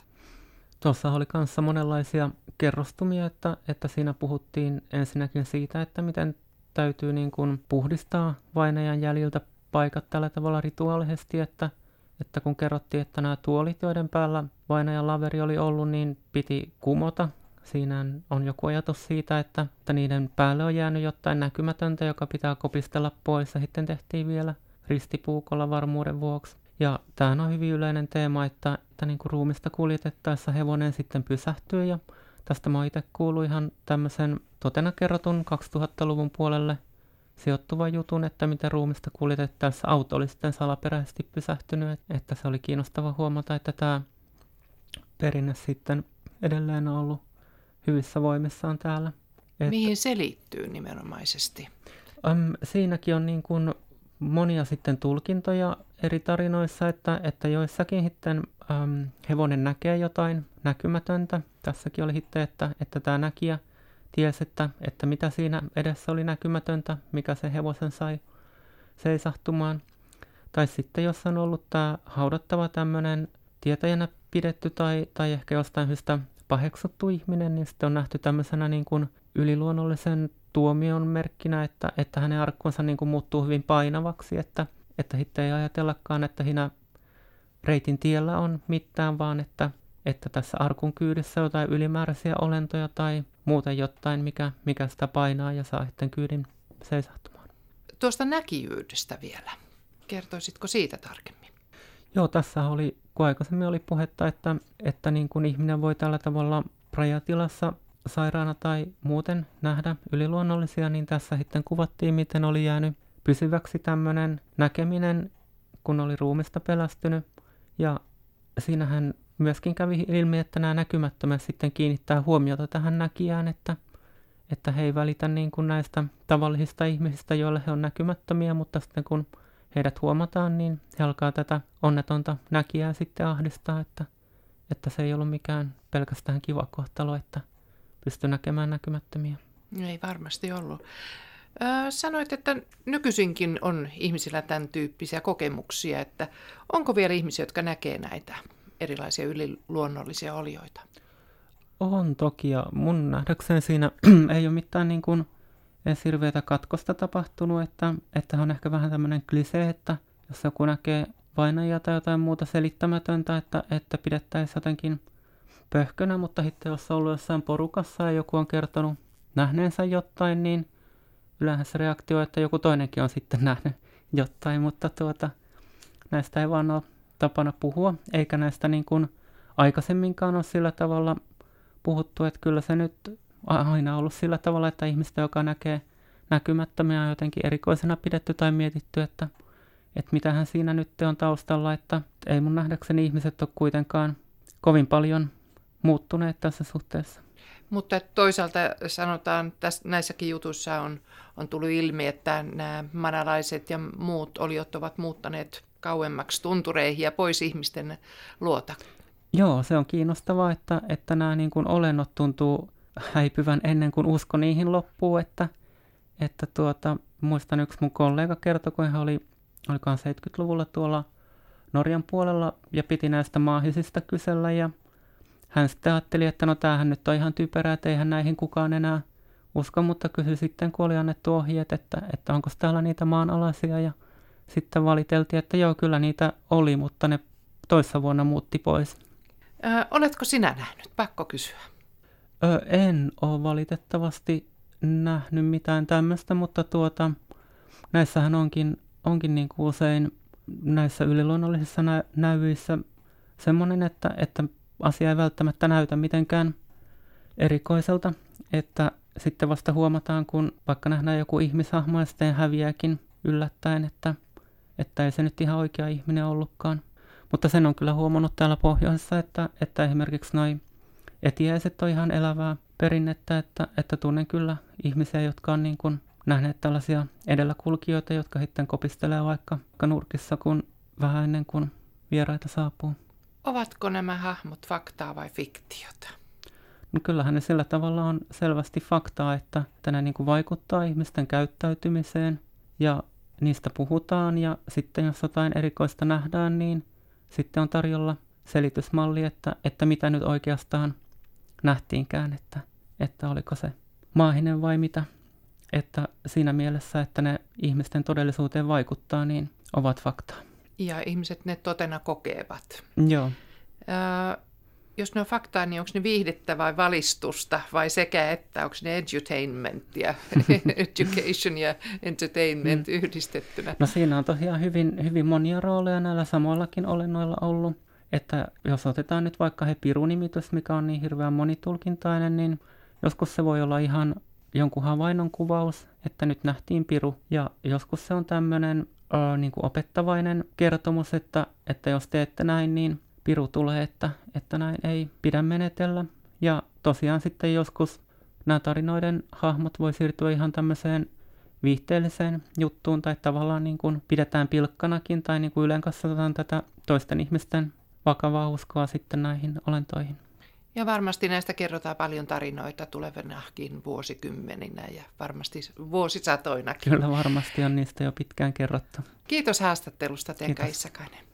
Tuossa oli kanssa monenlaisia kerrostumia, että, että siinä puhuttiin ensinnäkin siitä, että miten täytyy niin kuin puhdistaa vainajan jäljiltä paikat tällä tavalla rituaalisesti, että, että kun kerrottiin, että nämä tuolit, joiden päällä vainajan laveri oli ollut, niin piti kumota. Siinä on joku ajatus siitä, että, että niiden päälle on jäänyt jotain näkymätöntä, joka pitää kopistella pois, ja sitten tehtiin vielä ristipuukolla varmuuden vuoksi. Ja tämä on hyvin yleinen teema, että, että niin kuin ruumista kuljetettaessa hevonen sitten pysähtyy ja tästä mä itse kuullut ihan tämmöisen totena kerrotun 2000-luvun puolelle sijoittuvan jutun, että miten ruumista kuljetettaessa auto oli sitten salaperäisesti pysähtynyt, että se oli kiinnostava huomata, että tämä perinne sitten edelleen on ollut hyvissä voimissaan täällä. Että, Mihin se liittyy nimenomaisesti? Äm, siinäkin on niin kuin monia sitten tulkintoja eri tarinoissa, että, että joissakin sitten äm, hevonen näkee jotain näkymätöntä. Tässäkin oli sitten, että, että tämä näkijä tiesi, että, että mitä siinä edessä oli näkymätöntä, mikä se hevosen sai seisahtumaan. Tai sitten jos on ollut tämä haudattava tämmöinen tietäjänä pidetty tai, tai ehkä jostain syystä paheksuttu ihminen, niin sitten on nähty tämmöisenä niin kuin yliluonnollisen tuomion merkkinä, että, että hänen arkkunsa niin kuin muuttuu hyvin painavaksi, että, että sitten ei ajatellakaan, että siinä reitin tiellä on mitään, vaan että, että tässä arkun kyydissä on jotain ylimääräisiä olentoja tai muuten jotain, mikä, mikä sitä painaa ja saa sitten kyydin seisahtumaan. Tuosta näkijyydestä vielä. Kertoisitko siitä tarkemmin? Joo, tässä oli, kun aikaisemmin oli puhetta, että, että niin kuin ihminen voi tällä tavalla rajatilassa sairaana tai muuten nähdä yliluonnollisia, niin tässä sitten kuvattiin, miten oli jäänyt pysyväksi tämmöinen näkeminen, kun oli ruumista pelästynyt. Ja siinähän myöskin kävi ilmi, että nämä näkymättömät sitten kiinnittää huomiota tähän näkijään, että, että he ei välitä niin kuin näistä tavallisista ihmisistä, joille he on näkymättömiä, mutta sitten kun heidät huomataan, niin he alkaa tätä onnetonta näkijää sitten ahdistaa, että, että se ei ollut mikään pelkästään kiva kohtalo, että pystyi näkemään näkymättömiä. Ei varmasti ollut. Sanoit, että nykyisinkin on ihmisillä tämän tyyppisiä kokemuksia, että onko vielä ihmisiä, jotka näkee näitä erilaisia yliluonnollisia olioita? On toki, ja mun nähdäkseni siinä ei ole mitään niin kuin edes hirveätä katkosta tapahtunut, että, että on ehkä vähän tämmöinen klise, että jos joku näkee vainajia tai jotain muuta selittämätöntä, että, että pidettäisiin jotenkin pöhkönä, mutta sitten jos on ollut jossain porukassa ja joku on kertonut nähneensä jotain, niin yleensä se reaktio, että joku toinenkin on sitten nähnyt jotain, mutta tuota, näistä ei vaan ole tapana puhua, eikä näistä niin kuin aikaisemminkaan ole sillä tavalla puhuttu, että kyllä se nyt aina ollut sillä tavalla, että ihmistä, joka näkee näkymättömiä on jotenkin erikoisena pidetty tai mietitty, että, että mitähän siinä nyt on taustalla, että ei mun nähdäkseni ihmiset ole kuitenkaan kovin paljon muuttuneet tässä suhteessa. Mutta toisaalta sanotaan, että näissäkin jutuissa on, on tullut ilmi, että nämä manalaiset ja muut oliot ovat muuttaneet kauemmaksi tuntureihin ja pois ihmisten luota. Joo, se on kiinnostavaa, että, että nämä niin kuin olennot tuntuu häipyvän ennen kuin usko niihin loppuu, että, että tuota, muistan yksi mun kollega kertoi, kun hän oli, olikaan 70-luvulla tuolla Norjan puolella ja piti näistä maahisista kysellä ja hän sitten ajatteli, että no tämähän nyt on ihan typerää, että eihän näihin kukaan enää usko, mutta kysyi sitten, kun oli annettu ohjeet, että, että onko täällä niitä maanalaisia ja sitten valiteltiin, että joo, kyllä niitä oli, mutta ne toissa vuonna muutti pois. Ö, oletko sinä nähnyt? Pakko kysyä. Ö, en ole valitettavasti nähnyt mitään tämmöistä, mutta tuota, näissähän onkin, onkin niin kuin usein näissä yliluonnollisissa nä- näyvissä semmoinen, että, että asia ei välttämättä näytä mitenkään erikoiselta, että sitten vasta huomataan, kun vaikka nähdään joku ihmishahmo ja sitten häviääkin yllättäen, että, että ei se nyt ihan oikea ihminen ollutkaan. Mutta sen on kyllä huomannut täällä pohjoisessa, että, että esimerkiksi noin etiäiset on ihan elävää perinnettä, että, että tunnen kyllä ihmisiä, jotka on niin kuin nähneet tällaisia edelläkulkijoita, jotka sitten kopistelee vaikka nurkissa kun vähän ennen kuin vieraita saapuu. Ovatko nämä hahmot faktaa vai fiktiota? No kyllähän ne sillä tavalla on selvästi faktaa, että, ne niin vaikuttaa ihmisten käyttäytymiseen ja niistä puhutaan ja sitten jos jotain erikoista nähdään, niin sitten on tarjolla selitysmalli, että, että mitä nyt oikeastaan nähtiinkään, että, että oliko se maahinen vai mitä. Että siinä mielessä, että ne ihmisten todellisuuteen vaikuttaa, niin ovat faktaa. Ja ihmiset ne totena kokevat. Joo. Öö, jos ne on faktaa, niin onko ne viihdettä vai valistusta vai sekä että, onko ne edutainment ja education ja entertainment mm. yhdistettynä? No siinä on tosiaan hyvin, hyvin monia rooleja näillä samoillakin olennoilla ollut. Että jos otetaan nyt vaikka he pirunimitys, mikä on niin hirveän monitulkintainen, niin joskus se voi olla ihan jonkun havainnon kuvaus, että nyt nähtiin piru. Ja joskus se on tämmöinen niin opettavainen kertomus, että, että jos teette näin, niin piru tulee, että, että näin ei pidä menetellä. Ja tosiaan sitten joskus nämä tarinoiden hahmot voi siirtyä ihan tämmöiseen viihteelliseen juttuun tai tavallaan niin kuin pidetään pilkkanakin tai niin kuin yleen tätä toisten ihmisten vakavaa uskoa sitten näihin olentoihin. Ja varmasti näistä kerrotaan paljon tarinoita tulevinakin vuosikymmeninä ja varmasti vuosisatoinakin. Kyllä varmasti on niistä jo pitkään kerrottu. Kiitos haastattelusta Tenka Issakainen.